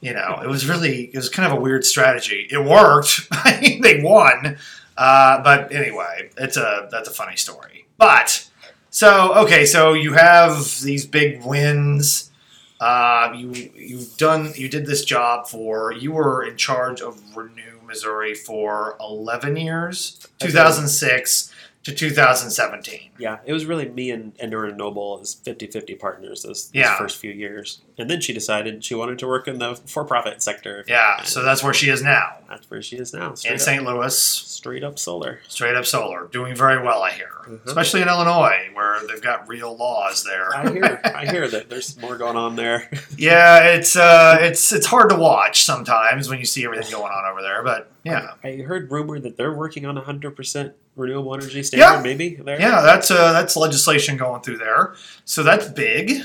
you know, it was really it was kind of a weird strategy. It worked. I mean, they won, uh, but anyway, it's a that's a funny story. But so okay, so you have these big wins. Uh, you you've done you did this job for you were in charge of Renew Missouri for eleven years, two thousand six to two thousand seventeen. Yeah, it was really me and, and Erin Noble as 50-50 partners those, those Yeah. first few years. And then she decided she wanted to work in the for-profit sector. Yeah, so that's where she is now That's where she is now. in up, St. Louis, straight up solar. straight up solar, doing very well. I hear, Mhm. especially in Illinois where they've got real laws there. I hear I hear that there's more going on there. yeah, it's uh, it's it's hard to watch sometimes when you see everything going on over there, but yeah. I heard rumor that they're working on a 100% renewable energy standard, Yeah. maybe? There? Yeah, that's uh, that's legislation going through there, so that's big.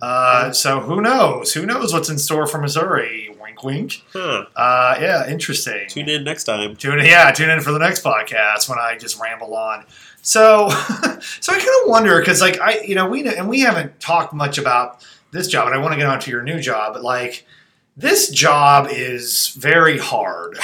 Uh, so who knows? Who knows what's in store for Missouri? Wink, wink. Huh. Uh, yeah, interesting. Tune in next time. Tune in, yeah, tune in for the next podcast when I just ramble on. So, so I kind of wonder because, like, I, you know, we and we haven't talked much about this job, and I want to get on to your new job, but like, this job is very hard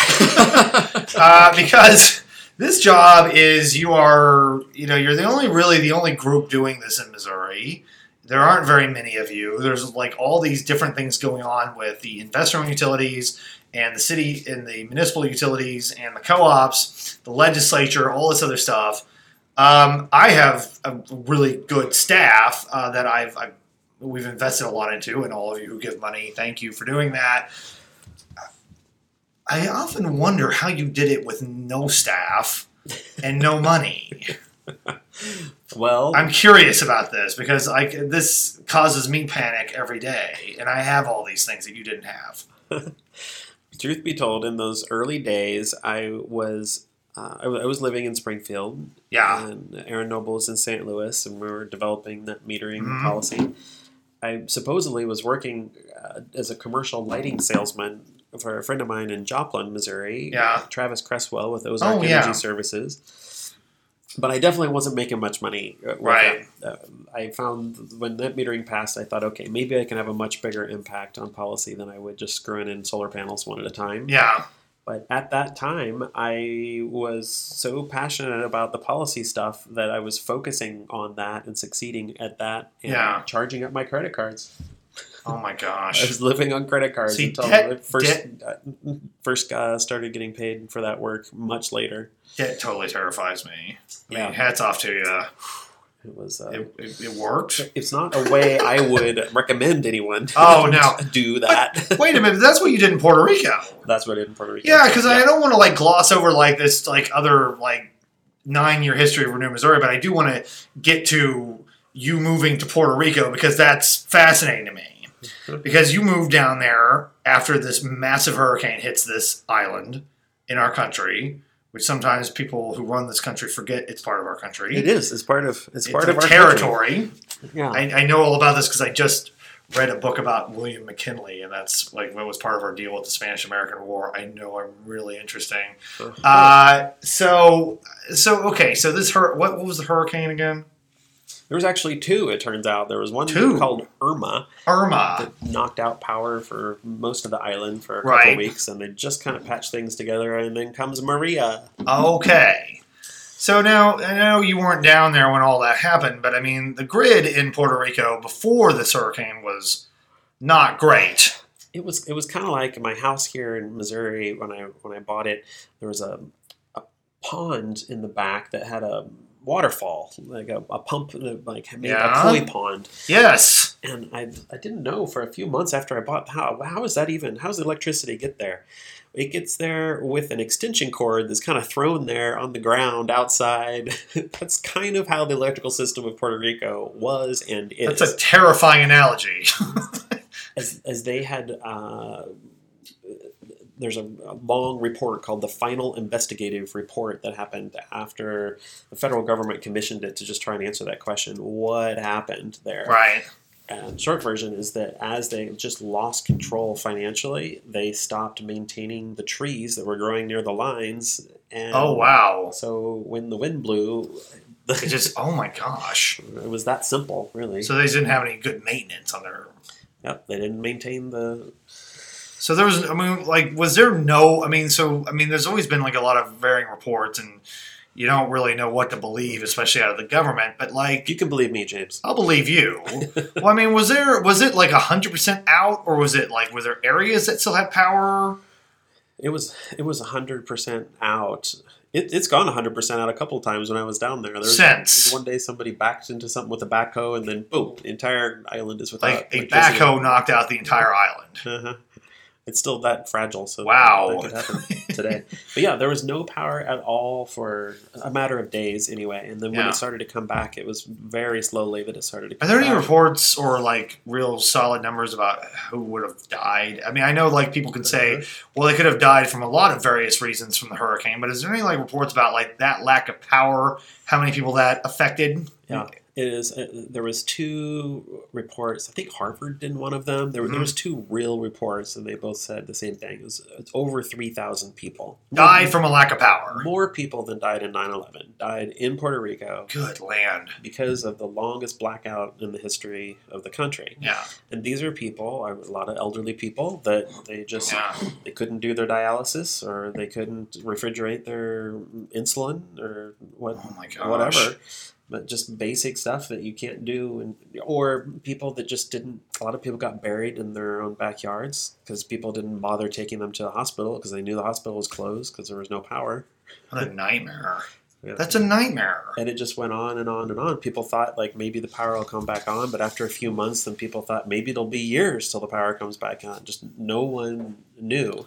uh, because this job is you are, you know, you're the only really the only group doing this in Missouri. There aren't very many of you. There's like all these different things going on with the investor-owned utilities and the city and the municipal utilities and the co-ops, the legislature, all this other stuff. Um, I have a really good staff uh, that I've, I've we've invested a lot into, and all of you who give money, thank you for doing that. I often wonder how you did it with no staff and no money. Well, I'm curious about this because I, this causes me panic every day, and I have all these things that you didn't have. truth be told, in those early days, I was uh, I, w- I was living in Springfield, Yeah, and Erin Noble is in St. Louis, and we were developing that metering Mhm. policy. I supposedly was working uh, as a commercial lighting salesman for a friend of mine in Joplin, Missouri, Yeah. Travis Cresswell with Ozark Oh, Energy yeah. Services. But I definitely wasn't making much money. uh, Right. Uh, I found when net metering passed, I thought, okay, maybe I can have a much bigger impact on policy than I would just screwing in solar panels one at a time. yeah, But at that time, I was so passionate about the policy stuff that I was focusing on that and succeeding at that and Yeah. charging up my credit cards. Oh my gosh! I was living on credit cards See, until debt- I first debt- uh, first uh, started getting paid for that work much later. It totally terrifies me. I mean, Yeah. hats off to you. It was. Uh, It, it, it worked. it's not a way I would recommend anyone. Oh, no. do that. Wait a minute, that's what you did in Puerto Rico. That's what I did in Puerto Rico. Yeah, because I don't want to like gloss over like this like other like nine year history of Renew Missouri, but I do want to get to you moving to Puerto Rico because that's fascinating to me. Because you moved down there after this massive hurricane hits this island in our country, which sometimes people who run this country forget it's part of our country. It is. It's part of. It's, It's part a of our territory. country. Yeah. I, I know all about this because I just read a book about William McKinley, and that's like what was part of our deal with the Spanish American War. I know I'm really interesting. Uh, so, so okay, so this hur- what, what was the hurricane again? There was actually two. It turns out there was one Two? called Irma Irma. that knocked out power for most of the island for a couple Right. weeks, and they just kind of patched things together. And then comes Maria. Okay. So now I know you weren't down there when all that happened, but I mean the grid in Puerto Rico before this hurricane was not great. It was it was kind of like my house here in Missouri when I when I bought it. There was a, a pond in the back that had a waterfall, like a, a pump, like made Yeah. a koi pond. Yes. and I I didn't know for a few months after I bought how how is that even how does electricity get there? It gets there with an extension cord that's kind of thrown there on the ground outside. that's kind of how the electrical system of Puerto Rico was and is. That's a terrifying analogy. as, as they had. Uh, there's a, a long report called the Final Investigative Report that happened after the federal government commissioned it to just try and answer that question: What happened there? right. And short version is that as they just lost control financially, they stopped maintaining the trees that were growing near the lines. And Oh wow. So when the wind blew, It just oh my gosh. it was that simple, really. So they didn't have any good maintenance on their yep, they didn't maintain the. So there was, I mean, like, was there no? I mean, so I mean, there's always been like a lot of varying reports, and you don't really know what to believe, especially out of the government. But like, You can believe me, James. I'll believe you. well, I mean, was there was it like hundred percent out, or was it like were there areas that still had power? It was it was hundred percent out. It, it's gone hundred percent out a couple of times when I was down there. There was Since one day somebody backed into something with a backhoe, and then boom, the entire island is without like a backhoe knocked out the entire island. Uh-huh. It's still that fragile, so Wow. that could happen today. But yeah, there was no power at all for a matter of days anyway. And then when Yeah. it started to come back, it was very slowly that it started to Are there any reports or like real solid numbers about who would have died? I mean, I know like people can say, uh-huh. well, they could have died from a lot of various reasons from the hurricane, but is there any like reports about like that lack of power? How many people that affected? Yeah. Is. Uh, there was two reports. I think Harvard did one of them. There, were there was two real reports, and they both said the same thing. It was it's over three thousand people Died from a lack of power. More people than died in 9-11 died in Puerto Rico Good land. because of the longest blackout in the history of the country. Yeah. And these are people, a lot of elderly people that they just Yeah. they couldn't do their dialysis or they couldn't refrigerate their insulin or what Oh whatever. But just basic stuff that you can't do, and or people that just didn't. A lot of people got buried in their own backyards because people didn't bother taking them to the hospital because they knew the hospital was closed because there was no power. What a nightmare. Yeah. That's a nightmare. and it just went on and on and on. People thought like maybe the power will come back on, but after a few months, then people thought maybe it'll be years till the power comes back on. Just no one knew.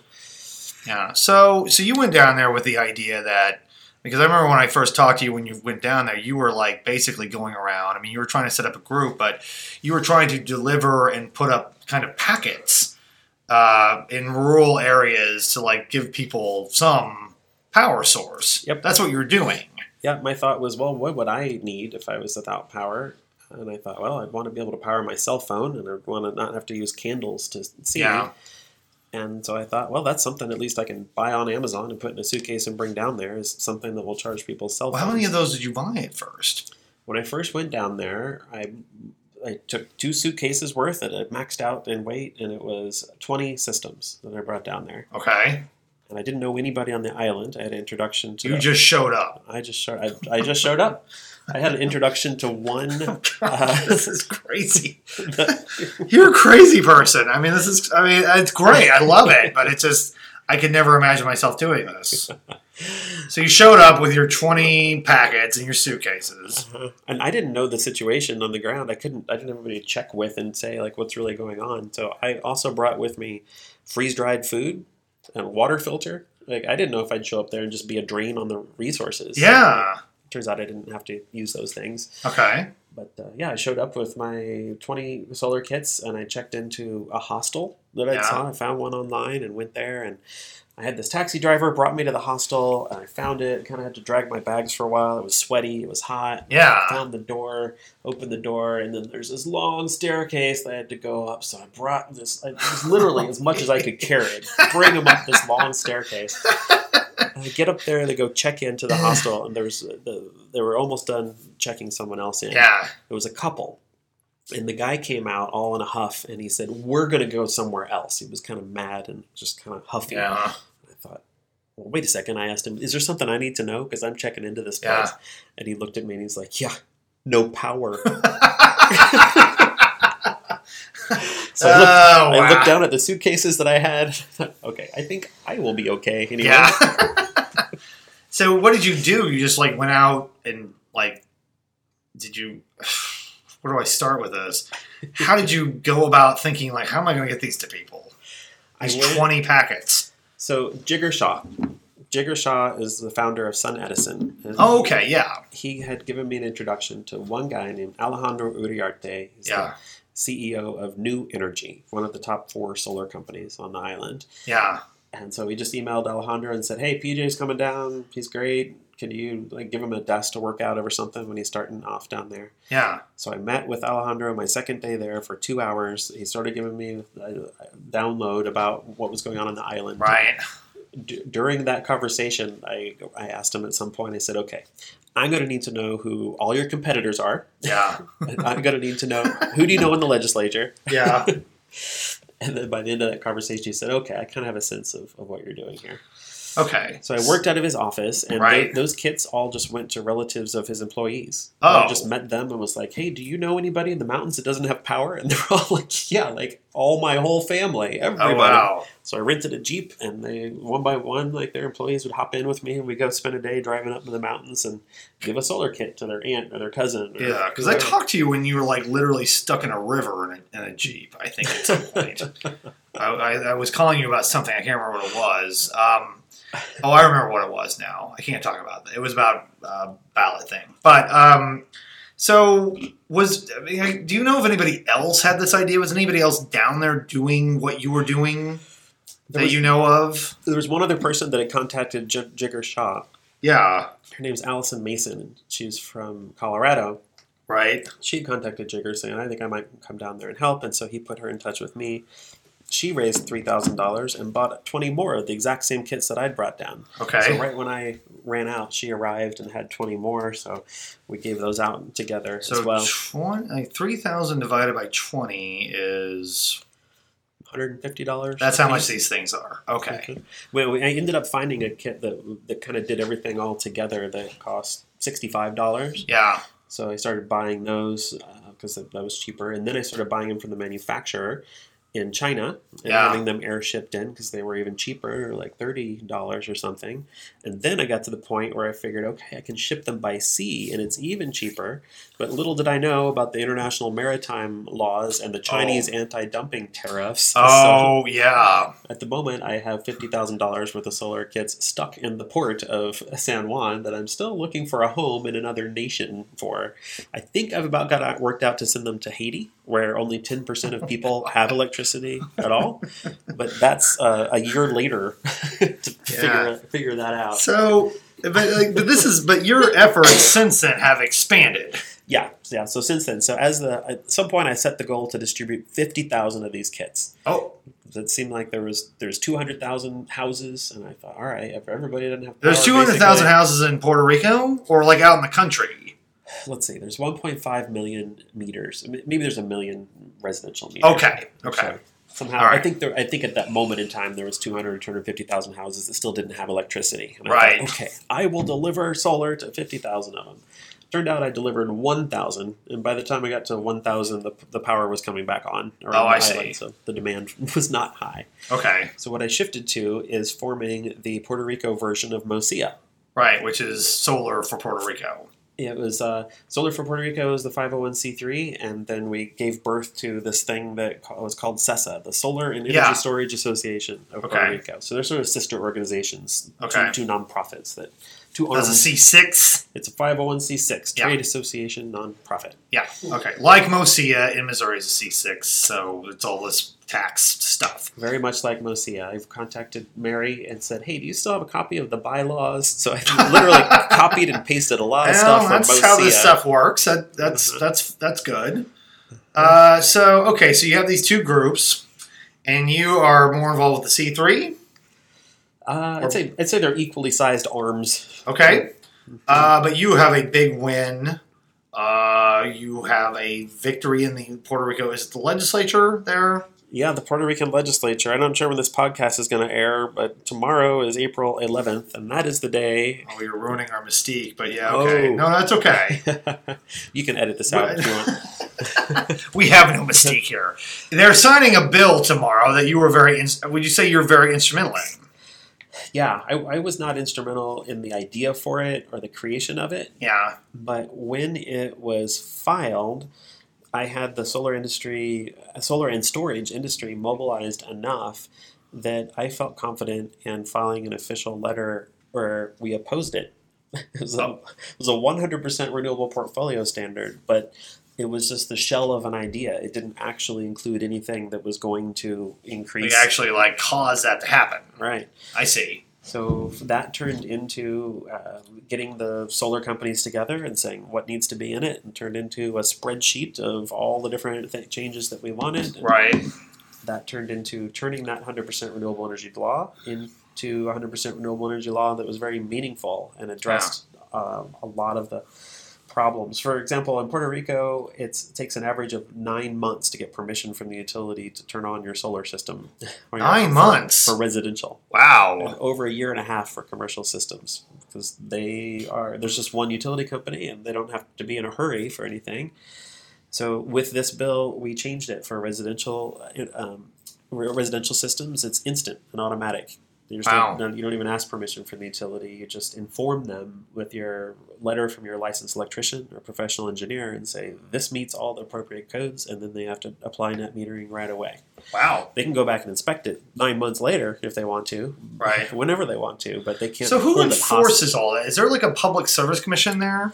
Yeah. So so you went down there with the idea that because I remember when I first talked to you when you went down there, you were like basically going around. I mean, you were trying to set up a group, but you were trying to deliver and put up kind of packets uh, in rural areas to like give people some power source. Yep. That's what you were doing. Yeah, my thought was, well, what would I need if I was without power? And I thought, well, I'd want to be able to power my cell phone, and I'd want to not have to use candles to see. Yeah. And so I thought, well, that's something at least I can buy on Amazon and put in a suitcase and bring down there is something that will charge people's cell Well, phones. how many of those did you buy at first? When I first went down there, I I took two suitcases worth and I maxed out in weight, and it was 20 systems that I brought down there. Okay. And I didn't know anybody on the island. I had an introduction to. You the- just showed up. I just showed. I, I just showed up. I had an introduction to one. Oh, God, this is crazy. You're a crazy person. I mean, this is. I mean, it's great. I love it, but it's just. I could never imagine myself doing this. So you showed up with your 20 packets and your suitcases. Uh-huh. And I didn't know the situation on the ground. I couldn't. I didn't have anybody to check with and say like what's really going on. So I also brought with me freeze dried food and water filter. Like I didn't know if I'd show up there and just be a drain on the resources. Yeah. Turns out I didn't have to use those things. Okay. But uh, yeah, I showed up with my 20 solar kits and I checked into a hostel that I Yeah. saw. I found one online and went there and I had this taxi driver brought me to the hostel and I found it. Kind of had to drag my bags for a while. It was sweaty. It was hot. Yeah. Found the door, opened the door, and then there's this long staircase that I had to go up. So I brought this. It was literally as much as I could carry. Bring him up this long staircase. I get up there, and they go check into the hostel, and there's uh, the, they were almost done checking someone else in. yeah. It was a couple. And the guy came out all in a huff and he said, We're going to go somewhere else. He was kind of mad and just kind of huffy. Yeah. Well, wait a second. I asked him, Is there something I need to know? Because I'm checking into this place. Yeah. And he looked at me and he's like, Yeah, no power. so I, oh, looked, oh, wow. I looked down at the suitcases that I had. okay, I think I will be okay. Anyway. Yeah. so what did you do? You just like went out and like did you where do I start with this? How did you go about thinking like how am I going to get these to people? I These went- 20 packets. So Jigar Shah. Jigar Shah is the founder of SunEdison. Oh, okay, yeah. he had given me an introduction to one guy named Alejandro Uriarte. He's Yeah. the CEO of New Energy, one of the top four solar companies on the island. Yeah. And so we just emailed Alejandro and said, "Hey, PJ's coming down. He's great. Can you like give him a desk to work out of or something when he's starting off down there?" Yeah. So I met with Alejandro my second day there for two hours. He started giving me a download about what was going on on the island Right. d- during that conversation, I, I asked him at some point, I said, okay, I'm going to need to know who all your competitors are. Yeah. I'm going to need to know who do you know in the legislature. Yeah. And then by the end of that conversation, he said, okay, I kind of have a sense of, of what you're doing here. Okay. So I worked out of his office, and Right. tho- those kits all just went to relatives of his employees. Oh. I just met them and was like, hey, do you know anybody in the mountains that doesn't have power? And they're all like, yeah, like all my whole family, everybody. Oh wow. So I rented a Jeep and they one by one, like their employees would hop in with me and we go spend a day driving up in the mountains and give a solar kit to their aunt or their cousin. or Yeah, because I talked to you when you were like literally stuck in a river in a, in a jeep. I think at some point. I, I, I was calling you about something. I can't remember what it was. Um, oh, I remember what it was now. I can't talk about it. It was about uh, ballot thing. But um, so was. I mean, do you know if anybody else had this idea? Was anybody else down there doing what you were doing There that was, you know of? there was one other person that had contacted J- Jigar Shah. Yeah. Her name's Allison Mason. She's from Colorado. Right. She contacted Jigar saying, I think I might come down there and help. And so he put her in touch with me. She raised $3,000 and bought 20 more of the exact same kits that I'd brought down. Okay. So right when I ran out, she arrived and had 20 more. So we gave those out together So as well. 20, like, 3,000 divided by 20 is. $150. That's how much these things are. Okay. Well, we- I ended up finding a kit that that kind of did everything all together that cost $65. Yeah. So I started buying those uh, because that that was cheaper. And then I started buying them from the manufacturer in China and Yeah. having them air shipped in because they were even cheaper, like $30 or something. And then I got to the point where I figured, okay, I can ship them by sea and it's even cheaper. But little did I know about the international maritime laws and the oh. Chinese anti dumping tariffs. So Oh, yeah. at the moment, I have $50,000 worth of solar kits stuck in the port of San Juan that I'm still looking for a home in another nation for. I think I've about got it worked out to send them to Haiti, where only 10% of people have electricity at all. But that's uh, a year later to figure, figure that out. So, but, like, but this is, but your efforts since then have expanded. Yeah, yeah. So since then, so as the at some point, I set the goal to distribute 50,000 of these kits. Oh, It seemed like there was there's 200,000 houses, and I thought, all right, if everybody doesn't have there's 200,000 houses in Puerto Rico or like out in the country. Let's see, there's 1.5 million meters. Maybe there's a million residential meters. Okay. Okay. So somehow, right. I think there. I think at that moment in time, there was 200 or 250,000 houses that still didn't have electricity. And I Right. thought, okay, I will deliver solar to 50,000 of them. Turned out I delivered 1,000, and by the time I got to 1,000, the, the power was coming back on around Oh, the I see. so the demand was not high. Okay. So what I shifted to is forming the Puerto Rico version of MoSEIA. Right, which is solar for Puerto Rico. It was uh, Solar for Puerto Rico is the 501c3, and then we gave birth to this thing that was called SESA, the Solar and Energy Yeah. Storage Association of Puerto Rico. So they're sort of sister organizations, Okay. two, two nonprofits that two That's a arms. C6. It's a 501c6 Yeah. trade association nonprofit. Yeah. Okay. Like MoSEIA in Missouri is a C6, so it's all this tax stuff. Very much like MoSEIA. I've contacted Mary and said, "Hey, do you still have a copy of the bylaws?" So I literally copied and pasted a lot of Well, stuff from that's MoSEIA. how this stuff works. That, that's Mhm. that's that's good. Uh, so okay, so you have these two groups, and you are more involved with the C three. Uh, I'd say I'd say they're equally sized arms. Okay. Uh, but you have a big win. Uh, you have a victory in the Puerto Rico. Is it the legislature there? Yeah, the Puerto Rican legislature. I'm not sure when this podcast is going to air, but tomorrow is April 11th, and that is the day. Oh, you're ruining our mystique, but yeah, okay. Oh. No, that's okay. you can edit this out if you want. we have no mystique here. They're signing a bill tomorrow that you were very. ins- Would you say you're very instrumental in? Yeah, I, I was not instrumental in the idea for it or the creation of it, Yeah. but when it was filed, I had the solar industry, uh, solar and storage industry mobilized enough that I felt confident in filing an official letter where we opposed it. It was a, Oh. it was a 100% renewable portfolio standard, but it was just the shell of an idea. It didn't actually include anything that was going to increase. We actually like cause that to happen. right. I see. So that turned into uh, getting the solar companies together and saying what needs to be in it, and turned into a spreadsheet of all the different th- changes that we wanted. And Right. That turned into turning that 100% renewable energy law into a 100% renewable energy law that was very meaningful and addressed uh, a lot of the problems. For example, in Puerto Rico, it's, it takes an average of nine months to get permission from the utility to turn on your solar system. Nine for- months? for residential Wow. and over a year and a half for commercial systems because they are there's just one utility company and they don't have to be in a hurry for anything. So with this bill, we changed it for residential um, residential systems. It's instant and automatic. You, just Wow. don't, you don't even ask permission from the utility. You just inform them with your letter from your licensed electrician or professional engineer and say this meets all the appropriate codes, and then they have to apply net metering right away. Wow. They can go back and inspect it nine months later if they want to, Right. whenever they want to, but they can't. So who enforces all that? Is there like a public service commission there?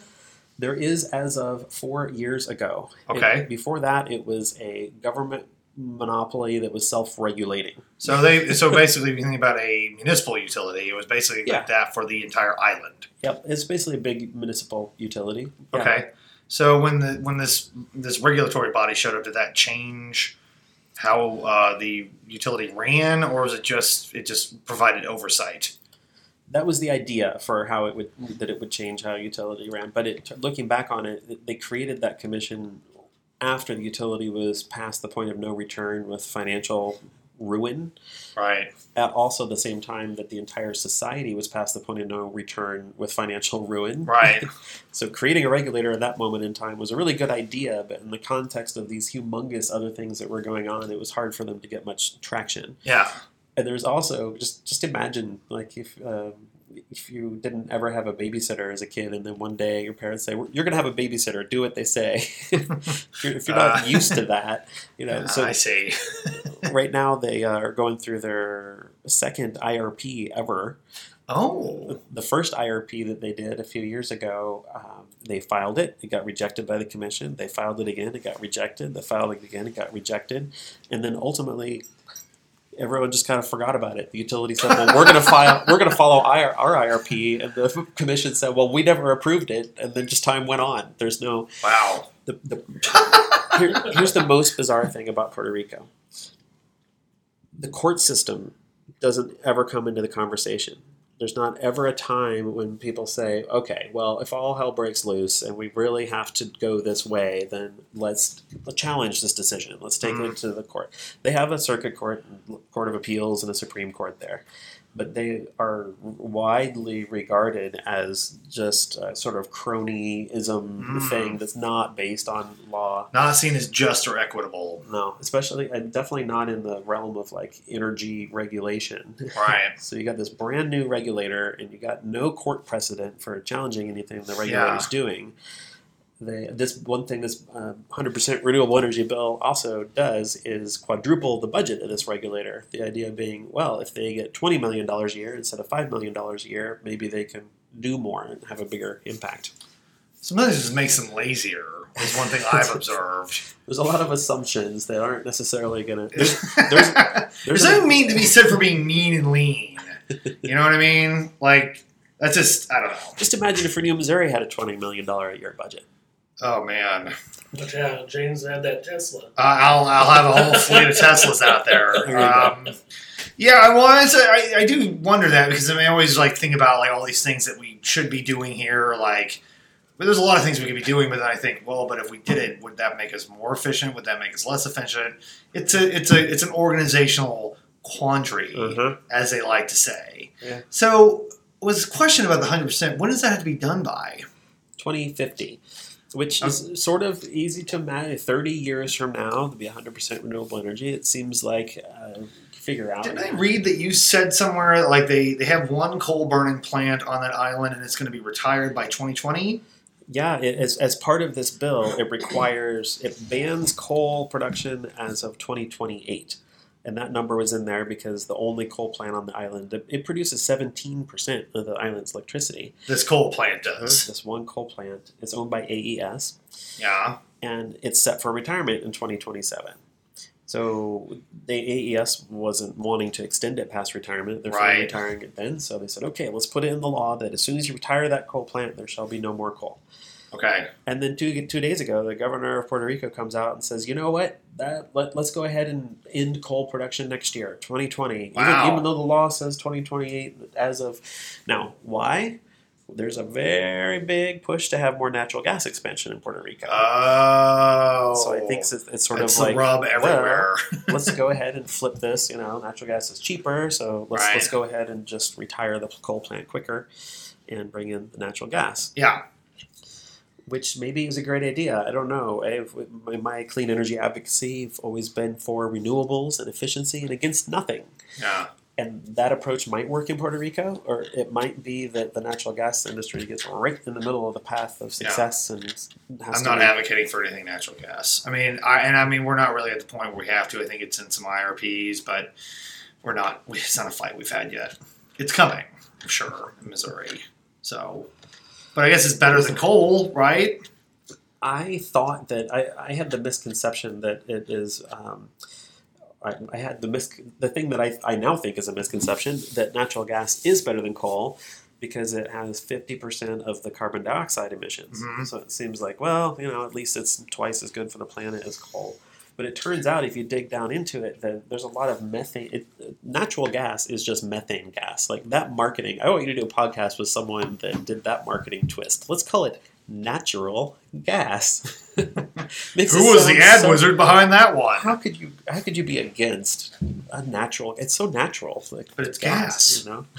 There is as of four years ago. It- Okay. before that, it was a government monopoly that was self-regulating. So they so basically if you think about a municipal utility, it was basically Yeah. like that for the entire island. Yep, it's basically a big municipal utility. Yeah. Okay. So when the when this this regulatory body showed up, did that change how uh, the utility ran, or was it just it just provided oversight? That was the idea for how it would that it would change how utility ran. But it, looking back on it, it- they created that commission after the utility was past the point of no return with financial ruin. Right. at also the same time that the entire society was past the point of no return with financial ruin. Right. So creating a regulator at that moment in time was a really good idea, but in the context of these humongous other things that were going on, it was hard for them to get much traction. Yeah. And there's also just just imagine like if um, if you didn't ever have a babysitter as a kid, and then one day your parents say you're going to have a babysitter, do what they say. if you're, if you're not Uh, used to that, you know. So I see. right now they are going through their second IRP ever. Oh. The first IRP that they did a few years ago, um, they filed it. It got rejected by the commission. They filed it again. It got rejected. They filed it again. It got rejected. And then ultimately, everyone just kind of forgot about it. The utility said, "Well, we're going to file. We're going to follow our, our IRP." And the commission said, "Well, we never approved it." And then just time went on. There's no Wow. the, the here, here's the most bizarre thing about Puerto Rico. The court system doesn't ever come into the conversation. There's not ever a time when people say, okay, well, if all hell breaks loose and we really have to go this way, then let's challenge this decision. Let's take mm. it to the court. They have a circuit court, court of appeals, and a Supreme Court there. But they are widely regarded as just a sort of cronyism Mm. thing that's not based on law. Not seen as just or equitable. No, especially and definitely not in the realm of like energy regulation. Right. so you got this brand new regulator, and you got no court precedent for challenging anything the regulator regulator's doing. They, this one thing this uh, 100% renewable energy bill also does is quadruple the budget of this regulator. The idea being, well, if they get $20 million a year instead of $5 million a year, maybe they can do more and have a bigger impact. Sometimes it just makes them lazier. Is one thing I've observed. There's a lot of assumptions that aren't necessarily going to. There's, there's- there's there's mean to be said for being mean and lean. You know what I mean? Like that's just I don't know. Just imagine if Renew Missouri had a $20 million a year budget. Oh man, But yeah, James had that Tesla. Uh, I'll I'll have a whole fleet of Teslas out there. There you go. Um, yeah, well, it's, I I do wonder that because I mean I always like think about like all these things that we should be doing here, like. But there's a lot of things we could be doing, but then I think, well, but if we did it, would that make us more efficient? Would that make us less efficient? It's a, it's a, it's an organizational quandary, Uh-huh. as they like to say. Yeah. So, was a question about the hundred percent. When does that have to be done by? 2050, which is sort of easy to imagine. 30 years from now, to be 100% renewable energy, it seems like uh, figure out. Didn't I read that you said somewhere like they, they have one coal burning plant on that island and it's going to be retired by 2020? Yeah, it, as, as part of this bill, it requires, it bans coal production as of 2028. And that number was in there because the only coal plant on the island, it, produces 17% of the island's electricity. This coal plant does. This one coal plant is owned by AES. Yeah. and it's set for retirement in 2027. So the AES wasn't wanting to extend it past retirement. They're Right. retiring it then. So they said, okay, let's put it in the law that as soon as you retire that coal plant, there shall be no more coal. Okay. And then two two days ago, the governor of Puerto Rico comes out and says, you know what? That let, let's go ahead and end coal production next year, 2020. Wow. Even, even though the law says 2028 as of now. Why? There's a very big push to have more natural gas expansion in Puerto Rico. Oh. So I think it's, it's sort That's of like rub well, everywhere. let's go ahead and flip this. You know, natural gas is cheaper, so let's Right. let's go ahead and just retire the coal plant quicker and bring in the natural gas, yeah. Which maybe is a great idea. I don't know. I've, my, my clean energy advocacy, have always been for renewables and efficiency and against nothing. Yeah. And that approach might work in Puerto Rico, or it might be that the natural gas industry gets right in the middle of the path of success and has I'm not be- advocating for anything natural gas. I mean, I and I mean we're not really at the point where we have to. I think it's in some IRPs, but we're not. It's not a fight we've had yet. It's coming, I'm sure, in Missouri. So, but I guess it's better than coal, right? I thought that I, I had the misconception that it is. Um, I, I had the mis- the thing that I, I now think is a misconception that natural gas is better than coal because it has fifty percent of the carbon dioxide emissions. Mhm. So it seems like well, you know, at least it's twice as good for the planet as coal. But it turns out, if you dig down into it, that there's a lot of methane. It, natural gas is just methane gas. Like that marketing. I want you to do a podcast with someone that did that marketing twist. Let's call it natural gas. Who was the ad so- wizard behind that one? How could you? How could you be against a natural? It's so natural. Like But it's gas. You know.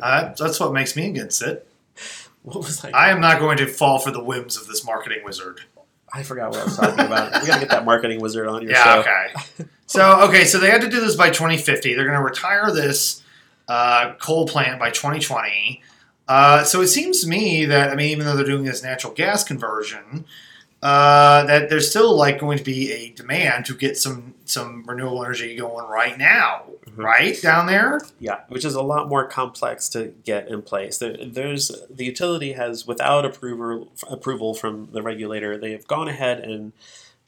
Uh, that's what makes me against it. What was I? I am not going to fall for the whims of this marketing wizard. I forgot what I was talking about. We gotta get that marketing wizard on your Yeah, show. okay. So, okay, so they had to do this by 2050. They're going to retire this uh, coal plant by 2020. Uh, so it seems to me that, I mean, even though they're doing this natural gas conversion, uh, that there's still like going to be a demand to get some some renewable energy going right now, Mhm. right down there. Yeah, which is a lot more complex to get in place. There, there's the utility has, without approval approval from the regulator, they have gone ahead and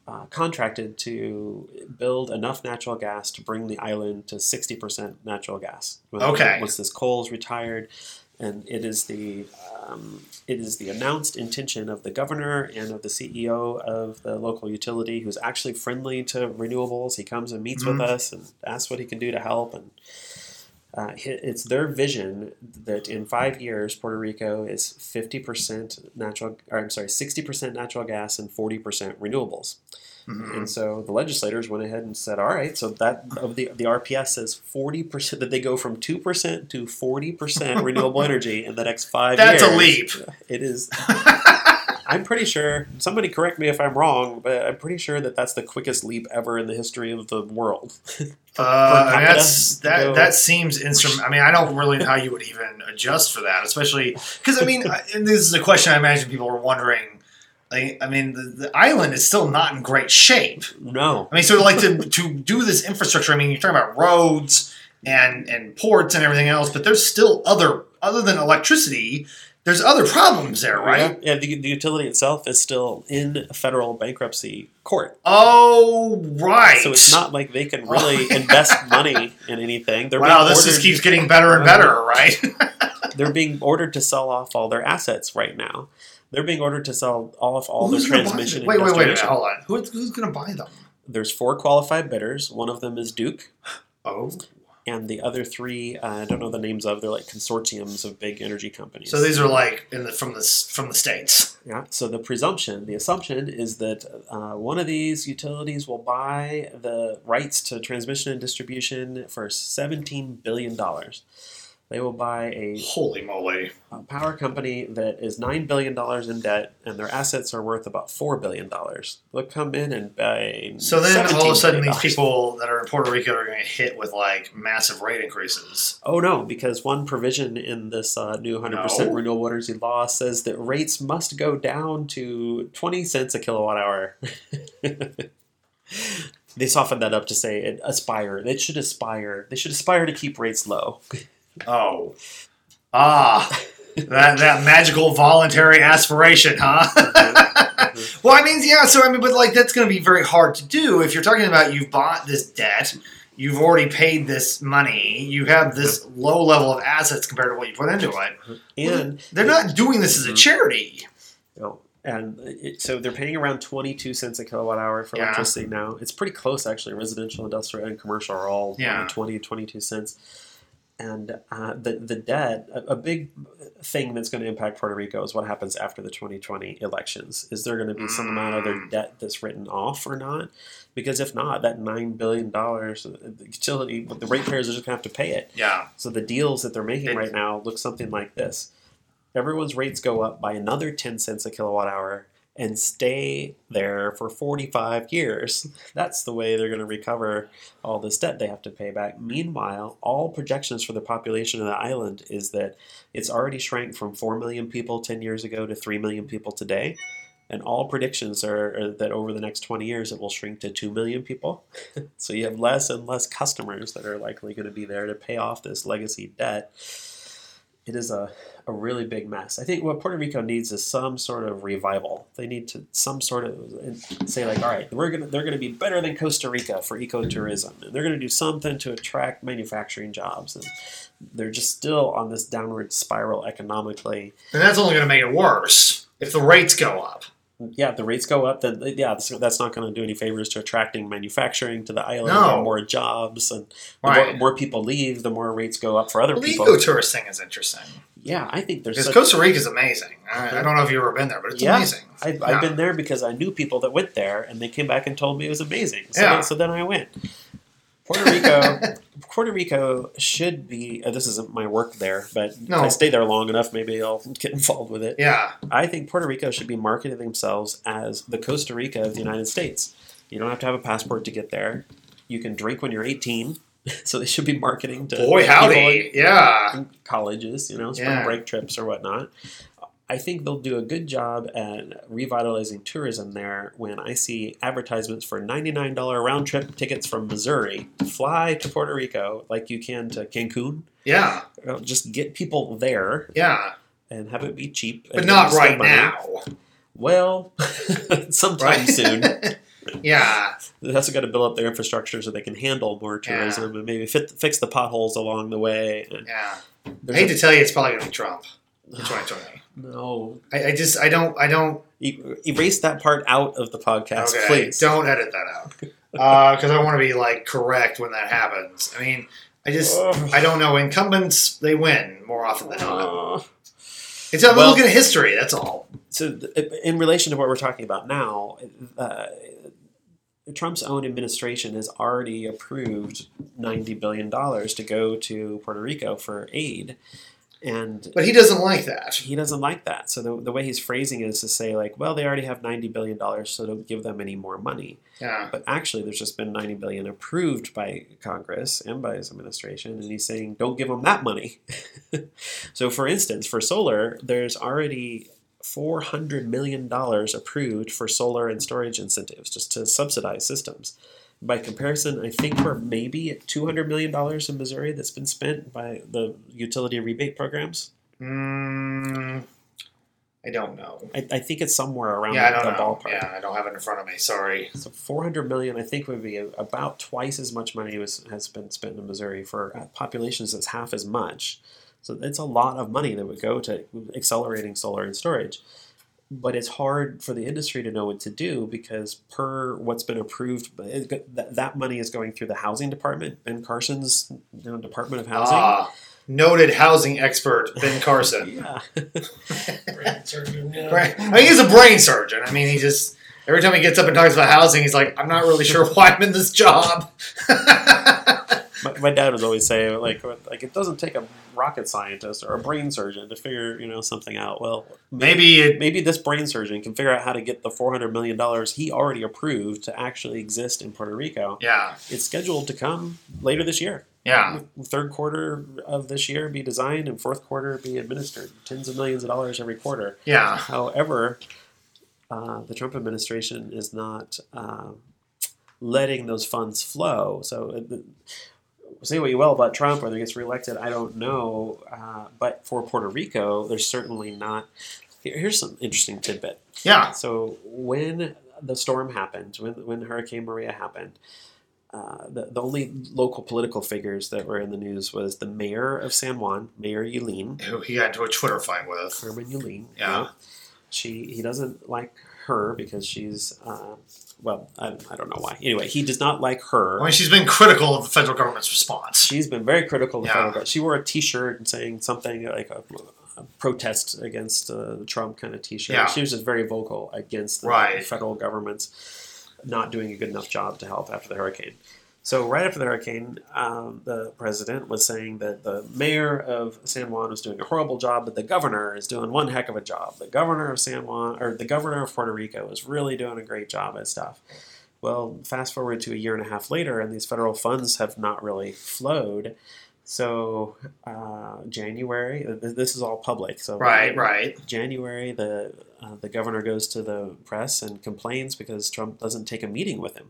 uh, contracted to build enough natural gas to bring the island to sixty percent natural gas. Okay. Once this coal is retired, and it is the um, it is the announced intention of the governor and of the CEO of the local utility, who's actually friendly to renewables. He comes and meets Mhm. with us and asks what he can do to help and. Uh, it's their vision that in five years, Puerto Rico is 50% natural, or I'm sorry, 60% natural gas and 40% renewables. Mhm. And so the legislators went ahead and said, all right, so that of the the RPS says 40% that they go from 2% to 40% renewable energy in the next five That's years. That's a leap. It is. I'm pretty sure, somebody correct me if I'm wrong, but I'm pretty sure that that's the quickest leap ever in the history of the world. Uh, I mean, that's that. go- That seems instrument. I mean, I don't really know how you would even adjust for that, especially because I mean, I- and this is a question I imagine people are wondering. Like, I mean, the, the island is still not in great shape. no. I mean, so like to to do this infrastructure. I mean, you're talking about roads and and ports and everything else, but there's still other other than electricity. There's other problems there, right? Yeah, the, the utility itself is still in federal bankruptcy court. Oh, right. So it's not like they can really invest money in anything. They're wow, this ordered, just keeps getting better and better, right? they're being ordered to sell off all their assets right now. They're being ordered to sell off all Who's their gonna transmission. Wait, wait, wait distribution. Hold on. Who's, who's going to buy them? There's four qualified bidders. One of them is Duke, Oh. and the other three uh, I don't know the names of. They're like consortiums of big energy companies. So these are like in the from the from the states. Yeah. So the presumption, the assumption is that uh, one of these utilities will buy the rights to transmission and distribution for seventeen billion dollars. They will buy a, Holy moly! a power company that is nine billion dollars in debt, and their assets are worth about four billion dollars. They'll come in and buy. So then all of a sudden, these people that are in Puerto Rico are going to get hit with like massive rate increases. Oh no, because one provision in this uh, new 100% No. renewable energy law says that rates must go down to 20 cents a kilowatt hour. they softened that up to say it aspire. They should aspire. They should aspire to keep rates low. Oh, ah, that that magical voluntary aspiration, huh? well, I mean, yeah. So I mean, but like that's going to be very hard to do if you're talking about you've bought this debt. You've already paid this money. You have this low level of assets compared to what you put into it. And They're not doing this as a charity. you know, and it, so they're paying around 22 cents a kilowatt hour for Yeah. electricity now. It's pretty close actually. Residential, industrial, and commercial are all Yeah. around 20, 22 cents. And uh, the the debt, a, a big thing that's going to impact Puerto Rico is what happens after the 2020 elections. Is there going to be some amount of their Mm. debt that's written off or not? Because if not, that nine billion dollars, the utility, the ratepayers are just going to have to pay it. Yeah. So the deals that they're making It- right now look something like this. Everyone's rates go up by another 10 cents a kilowatt hour and stay there for 45 years. That's the way they're going to recover all this debt they have to pay back. Meanwhile, all projections for the population of the island is that it's already shrank from 4 million people 10 years ago to 3 million people today. And all predictions are, are that over the next 20 years it will shrink to 2 million people. so you have less and less customers that are likely going to be there to pay off this legacy debt. It is a, a really big mess. I think what Puerto Rico needs is some sort of revival. They need to some sort of say like, all right, we're gonna they're gonna be better than Costa Rica for ecotourism, and they're gonna do something to attract manufacturing jobs. And they're just still on this downward spiral economically. And that's only to make it worse if the rates go up. Yeah, the rates go up, then yeah, that's, not going to do any favors to attracting manufacturing to the island. No. more jobs, and the Right. more, more people leave, the more rates go up for other Well, the people. ecotourist thing is interesting yeah, I think there's because such- Costa Rica is amazing. I, I don't know if you've ever been there, but it's Yeah. amazing. I've, Yeah. I've been there because I knew people that went there, and they came back and told me it was amazing. So, Yeah. then, so then I went. Puerto Rico, Puerto Rico should be. Uh, this isn't my work there, but No. if I stay there long enough, maybe I'll get involved with it. Yeah, I think Puerto Rico should be marketing themselves as the Costa Rica of the United States. You don't have to have a passport to get there. You can drink when you're 18. So they should be marketing to boy howdy, yeah. in colleges, you know, spring Yeah. break trips or whatnot. I think they'll do a good job at revitalizing tourism there when I see advertisements for $99 round trip tickets from Missouri to fly to Puerto Rico like you can to Cancun. Yeah, Just get people there yeah, and have it be cheap. but not right money. now. Well, sometime soon. yeah, They've also got to build up their infrastructure so they can handle more tourism and maybe fit, fix the potholes along the way. And yeah. I hate a- to tell you, it's probably going to be Trump in 2020. No, I, I just, I don't, I don't. E- erase that part out of the podcast, okay, please. don't edit that out because I want to be like correct when that happens. I mean, I just, Ugh. I don't know. Incumbents they win more often than not. Uh, It's a Well- look at history. That's all. so, in relation to what we're talking about now, uh, Trump's own administration has already approved ninety billion dollars to go to Puerto Rico for aid, and But he doesn't like that. he doesn't like that. So the, the way he's phrasing it is to say like, well, they already have ninety billion dollars, so don't give them any more money. Yeah, But actually, there's just been 90 billion approved by Congress and by his administration, and he's saying don't give them that money. so, for instance, for solar, there's already 400 million dollars approved for solar and storage incentives, just to subsidize systems. By comparison, I think we're maybe at 200 million dollars in Missouri that's been spent by the utility rebate programs. mm, I don't know. I, I think it's somewhere around Yeah, I the don't know. ballpark. Yeah, I don't have it in front of me. Sorry. So 400 million, I think, would be about twice as much money was, has been spent in Missouri for uh, populations that's half as much. So it's a lot of money that would go to accelerating solar and storage. But it's hard for the industry to know what to do because per what's been approved, that, that money is going through the housing department, Ben Carson's you know, Department of Housing. Ah, noted housing expert Ben Carson. Yeah. Brain surgeon, yeah. I mean, he's a brain surgeon. I mean, he just every time he gets up and talks about housing, he's like, "I'm not really sure why I'm in this job." my, dad would always say like like it doesn't take a rocket scientist or a brain surgeon to figure you know something out. Well, Maybe it, maybe this brain surgeon can figure out how to get the 400 million dollars he already approved to actually exist in Puerto Rico. yeah, It's scheduled to come later this year. yeah, Third quarter of this year be designed and fourth quarter be administered. Tens of millions of dollars every quarter. yeah. However, uh, the Trump administration is not um letting those funds flow. So, uh, say what you will about Trump, whether he gets reelected, I don't know. Uh, but for Puerto Rico, there's certainly not. Here, here's some interesting tidbit. Yeah, So when the storm happened, when when Hurricane Maria happened, uh, the the only local political figures that were in the news was the mayor of San Juan, Mayor Yulín, who he got into a Twitter fight with. Carmen Yulín. Yeah. She he doesn't like her because she's uh, well I, I don't know why. Anyway, he does not like her. I mean, she's been critical of the federal government's response. She's been very critical of the Yeah. federal government. She wore a T-shirt saying something like a, a protest against uh, the Trump kind of T-shirt. Yeah. She was just very vocal against the Right. federal government's not doing a good enough job to help after the hurricane. So right after the hurricane, um, the president was saying that the mayor of San Juan was doing a horrible job, but the governor is doing one heck of a job. The governor of San Juan, or the governor of Puerto Rico, is really doing a great job at stuff. Well, fast forward to a year and a half later, and these federal funds have not really flowed. So uh, January, this is all public. So Right, right. January, the uh, the governor goes to the press and complains because Trump doesn't take a meeting with him.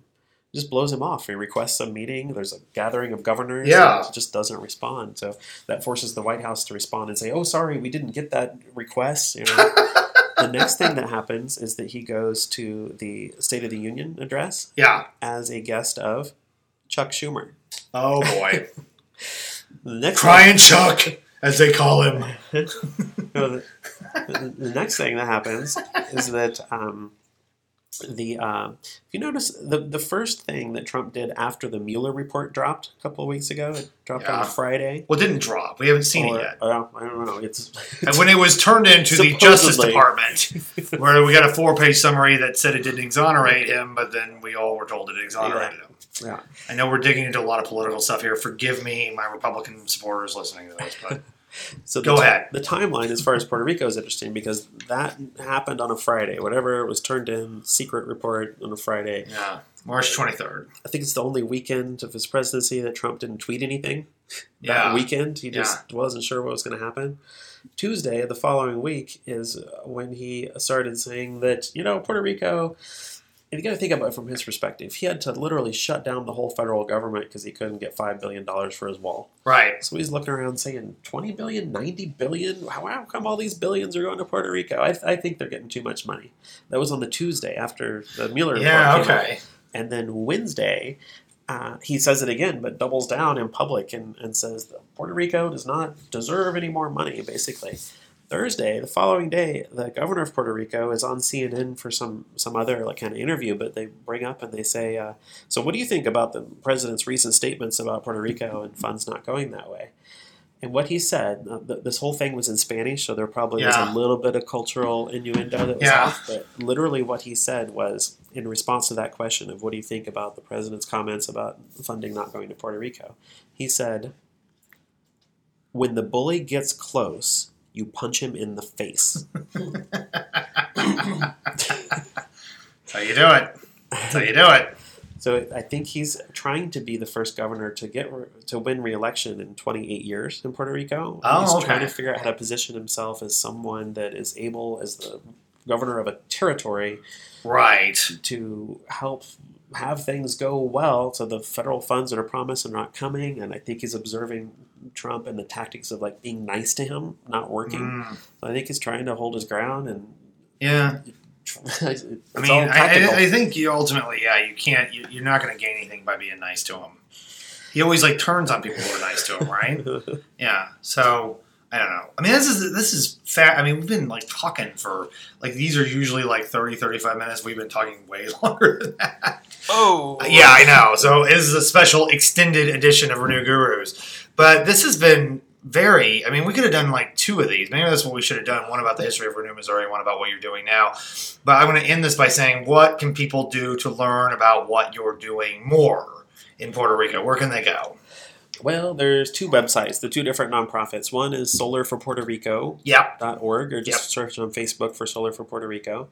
Just blows him off. He requests a meeting. There's a gathering of governors. Yeah. just doesn't respond. So that forces the White House to respond and say, "Oh, sorry, we didn't get that request." You know. the next thing that happens is that he goes to the State of the Union address Yeah. as a guest of Chuck Schumer. Oh boy, The next crying Chuck, as they call him. The, the, the next thing that happens is that um, the uh, if you notice the the first thing that Trump did after the Mueller report dropped a couple of weeks ago, it dropped on Yeah. a Friday. Well, it didn't drop. We haven't seen or- it yet. uh, I don't know. It's And when it was turned into the Justice Department, where we got a four-page summary that said it didn't exonerate him, but then we all were told it exonerated him. yeah. I know we're digging into a lot of political stuff here. Forgive me, my Republican supporters listening to this, but So Go the, ahead. The timeline, as far as Puerto Rico is interesting, because that happened on a Friday. Whatever was turned in, secret report on a Friday. yeah, March twenty-third. I think it's the only weekend of his presidency that Trump didn't tweet anything. That weekend, he just wasn't sure what was going to happen. Tuesday, the following week, is when he started saying that, you know, Puerto Rico, and you got to think about it from his perspective. He had to literally shut down the whole federal government because he couldn't get $5 billion for his wall. right. So he's looking around saying, 20 billion, 90 billion? How, how come all these billions are going to Puerto Rico? I, I think they're getting too much money. That was on the Tuesday after the Mueller report. Yeah, came out. okay. And then Wednesday, uh, he says it again, but doubles down in public and, and says that Puerto Rico does not deserve any more money, basically. Thursday, the following day, the governor of Puerto Rico is on CNN for some, some other like kind of interview, but they bring up and they say, uh, "So, what do you think about the president's recent statements about Puerto Rico and funds not going that way?" And what he said, uh, th- this whole thing was in Spanish, so there probably Yeah. was a little bit of cultural innuendo that was Yeah. off. But literally, what he said was in response to that question of what do you think about the president's comments about funding not going to Puerto Rico, he said, "When the bully gets close, you punch him in the face." That's how you do it. That's how you do it. So I think he's trying to be the first governor to get re- to win re-election in 28 years in Puerto Rico. Oh, he's okay. trying to figure out how to position himself as someone that is able, as the governor of a territory, Right. to help have things go well. So the federal funds that are promised are not coming, and I think he's observing Trump and the tactics of like being nice to him not working. Mm, So I think he's trying to hold his ground and. yeah. it's I mean, I. I, I think you ultimately, yeah, you can't. You, you're not going to gain anything by being nice to him. He always like turns on people who are nice to him, right? Yeah. So I don't know. I mean, this is this is fat. I mean, we've been like talking for like these are usually like 30, 35 minutes. We've been talking way longer than that. Oh, Yeah, I know. So this is a special extended edition of Renew Gurus. But this has been very. I mean, we could have done like two of these. Maybe that's what we should have done. One about the history of Renew Missouri, one about what you're doing now. But I'm going to end this by saying, what can people do to learn about what you're doing more in Puerto Rico? Where can they go? Well, there's two websites, the two different nonprofits. One is solarforpuertorico.org, Yep. or just Yep. search on Facebook for Solar for Puerto Rico.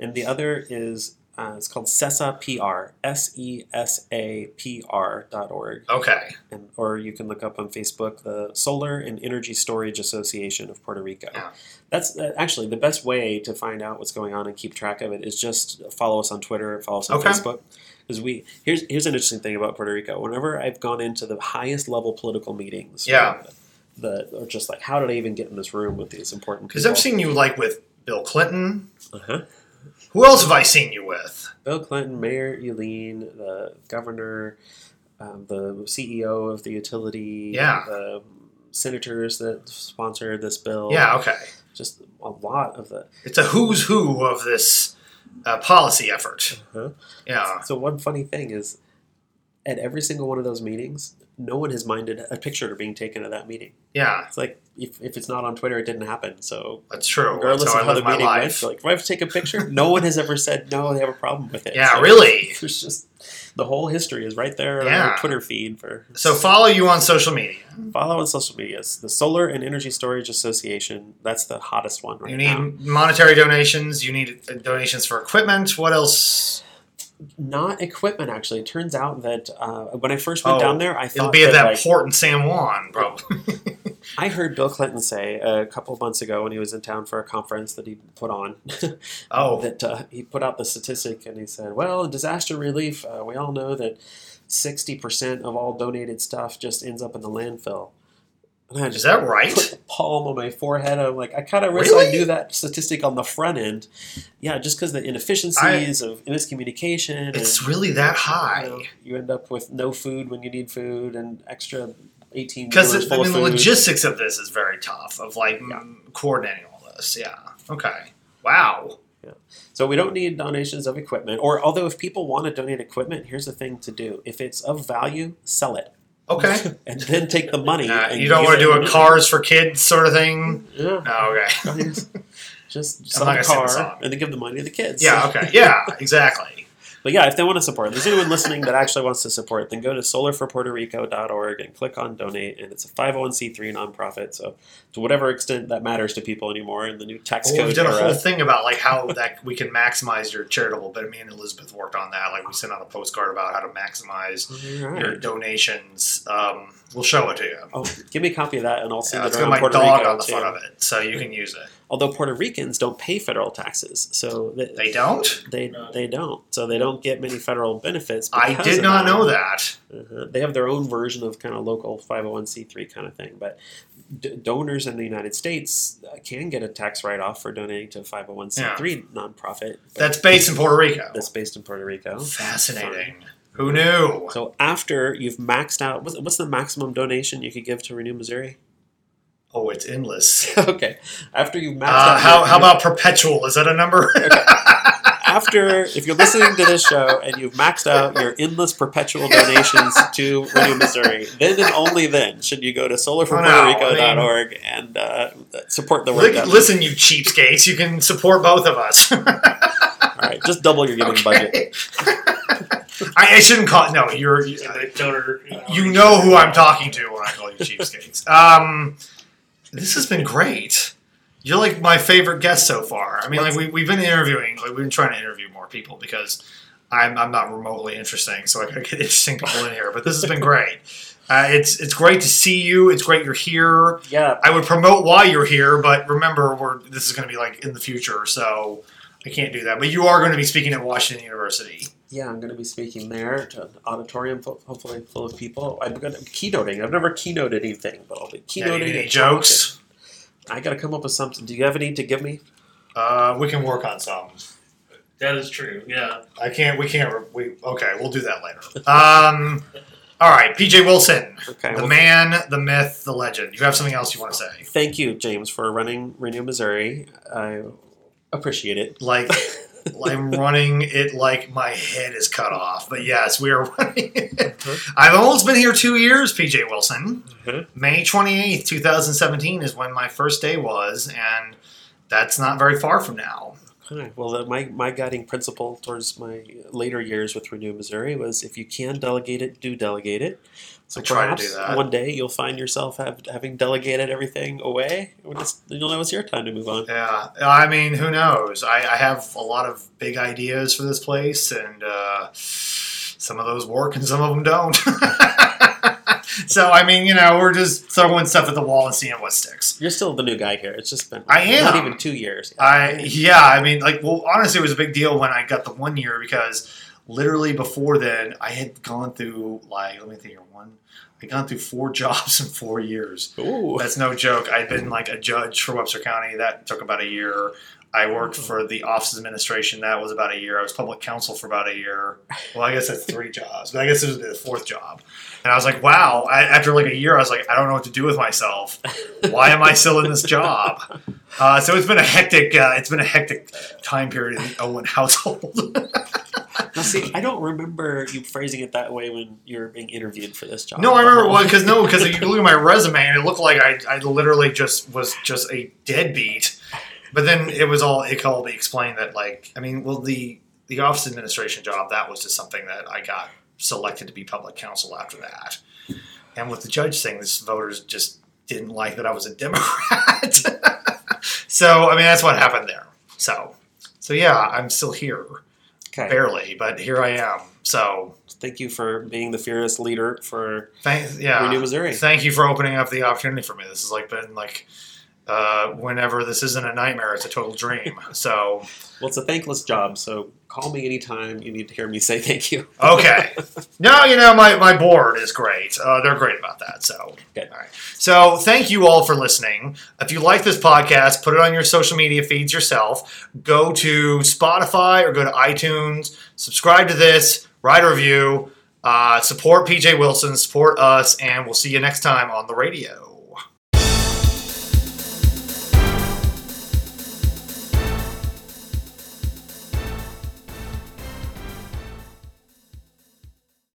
And the other is uh, it's called SESA PR, S E S A P R dot org. Okay. And, or you can look up on Facebook the Solar and Energy Storage Association of Puerto Rico. Yeah. That's uh, actually the best way to find out what's going on and keep track of it is just follow us on Twitter, follow us on Okay. Facebook. Because we here's here's an interesting thing about Puerto Rico. Whenever I've gone into the highest level political meetings, Yeah. the or just like how did I even get in this room with these important people? Because I've seen you like with Bill Clinton. uh-huh. Who else have I seen you with? Bill Clinton, Mayor Yulín, the governor, um, the CEO of the utility, Yeah. the senators that sponsored this bill. Yeah, okay. just a lot of the. It's a who's who of this uh, policy effort. Uh-huh. Yeah. So one funny thing is, at every single one of those meetings, no one has minded a picture being taken of that meeting. Yeah, It's like if, if it's not on Twitter, it didn't happen. So that's true. regardless That's how of how the meeting went, like, do I have to take a picture? no one has ever said no. They have a problem with it. Yeah, So really. There's just the whole history is right there on Yeah. our Twitter feed for. So follow you on social media. follow on social media. medias. The Solar and Energy Storage Association. That's the hottest one right now. You need now. monetary donations. You need donations for equipment. What else? Not equipment, actually. It turns out that uh, when I first went Oh, down there, I thought It'll be at that, that like, port in San Juan, probably. I heard Bill Clinton say a couple of months ago when he was in town for a conference that he put on oh, that uh, he put out the statistic and he said, "Well, disaster relief. Uh, we all know that sixty percent of all donated stuff just ends up in the landfill." And I is just that put right? the palm on my forehead. I'm like, I kind of wish Really? I knew that statistic on the front end. Yeah, just because the inefficiencies of miscommunication. It's and, really that you, know, high. you end up with no food when you need food and extra 18 Because I mean, the logistics of this is very tough. Of like mm, coordinating all this. Yeah. Okay. Wow. Yeah. So we don't need donations of equipment. Or although if people want to donate equipment, here's the thing to do: if it's of value, sell it, Okay. and then take the money. Uh, and you don't want to do a cars for kids sort of thing. Yeah. Oh, okay. Just- Just sell a car and then give the money to the kids. Yeah. Okay. Yeah. Exactly. But yeah, if they want to support, if there's anyone listening that actually wants to support, then go to solarforpuertorico.org and click on donate. And it's a 501c3 nonprofit. So to whatever extent that matters to people anymore in the new tax Well, code we've done a whole thing about like how that we can maximize your charitable. But me and Elizabeth worked on that. Like we sent out a postcard about how to maximize right. your donations. Um, we'll show it to you. Oh, give me a copy of that, and I'll send Yeah, it it's my Puerto dog Rico on the too. front of it, so you can use it. Although Puerto Ricans don't pay federal taxes, so they, They don't. they they don't, so they don't get many federal benefits. I did not know that. Uh-huh. They have their own version of kind of local 501c3 kind of thing, but d- donors in the United States uh, can get a tax write-off for donating to a 501c3 nonprofit. That's based in Puerto Rico. that's based in Puerto Rico. Fascinating. Who knew? So after you've maxed out, what's, what's the maximum donation you could give to Renew Missouri? Oh, it's endless. okay, after you've maxed Uh, out, how, your- how about perpetual? Is that a number? after if you're listening to this show and you've maxed out your endless perpetual donations to Renew Missouri, then and only then should you go to solarforpuertorico.org and uh, support the work. Li- done. Listen, you cheapskates, you can support both of us. All right, just double your giving budget. I, I shouldn't call. No, you're. You, The donor. you know who I'm talking to when I call you cheapskates. Um, this has been great. You're like my favorite guest so far. I mean, like we, we've been interviewing, like we've been trying to interview more people because I'm, I'm not remotely interesting, so I gotta get interesting people in here. But this has been great. Uh, it's it's great to see you. It's great you're here. Yeah, I would promote why you're here, but remember, we're this is going to be like in the future, so I can't do that. But you are going to be speaking at Washington University. Yeah, I'm going to be speaking there to an auditorium, fo- hopefully full of people. I'm going to keynoting. I've never keynoted anything, but I'll be keynoting. you any jokes? talking. I got to come up with something. Do you have any to give me? Uh, we can work on some. That is true. Yeah. I can't. We can't. We okay. We'll do that later. Um. All right, PJ Wilson, Okay. the well, man, the myth, the legend. You have something else you want to say? thank you, James, for running Renew Missouri. I appreciate it. Like, I'm running it like my head is cut off. But yes, we are running it. I've almost been here two years, PJ Wilson. Mhm. May 28th, 2017 is when my first day was, and that's not very far from now. Well, the, my, my guiding principle towards my later years with Renew Missouri was if you can delegate it, do delegate it. So I try to perhaps do that. one day you'll find yourself have, having delegated everything away. You'll know it's your time to move on. Yeah, I mean, who knows? I, I have a lot of big ideas for this place, and uh, some of those work and some of them don't. so, I mean, you know, we're just throwing stuff at the wall and seeing what sticks. You're still the new guy here. It's just been I am. not even two years. I yeah, I mean, like, well, honestly, it was a big deal when I got the one year because literally before then, I had gone through like, let me think here, one, I gone through four jobs in four years. Ooh. That's no joke. I'd been like a judge for Webster County. That took about a year. I worked for the office administration. That was about a year. I was public counsel for about a year. Well, I guess that's three jobs, but I guess this was the fourth job. And I was like, wow. I, after like a year, I was like, I don't know what to do with myself. Why am I still in this job? Uh, so it's been a hectic. Uh, it's been a hectic time period in the Owen household. Now, see, I don't remember you phrasing it that way when you were being interviewed for this job. No, I remember one because no, because you look at my resume and it looked like I, I literally just was just a deadbeat. But then it was all it all called explained that like I mean, well the the office administration job that was just something that I got selected to be public counsel after that. And with the judge thing, this voters just didn't like that I was a Democrat. so I mean that's what happened there. So so yeah, I'm still here Okay. barely, but here I am. So Thank you for being the fearless leader for thank yeah. Renew Missouri. Thank you for opening up the opportunity for me. This has like been like uh, whenever this isn't a nightmare, it's a total dream. So Well, it's a thankless job, so call me anytime you need to hear me say thank you. okay, no, you know my my board is great. Uh, they're great about that. So Good. all right. So thank you all for listening. If you like this podcast, put it on your social media feeds yourself. Go to Spotify or go to iTunes. Subscribe to this. Write a review. Uh, support PJ Wilson. Support us, and we'll see you next time on the radio.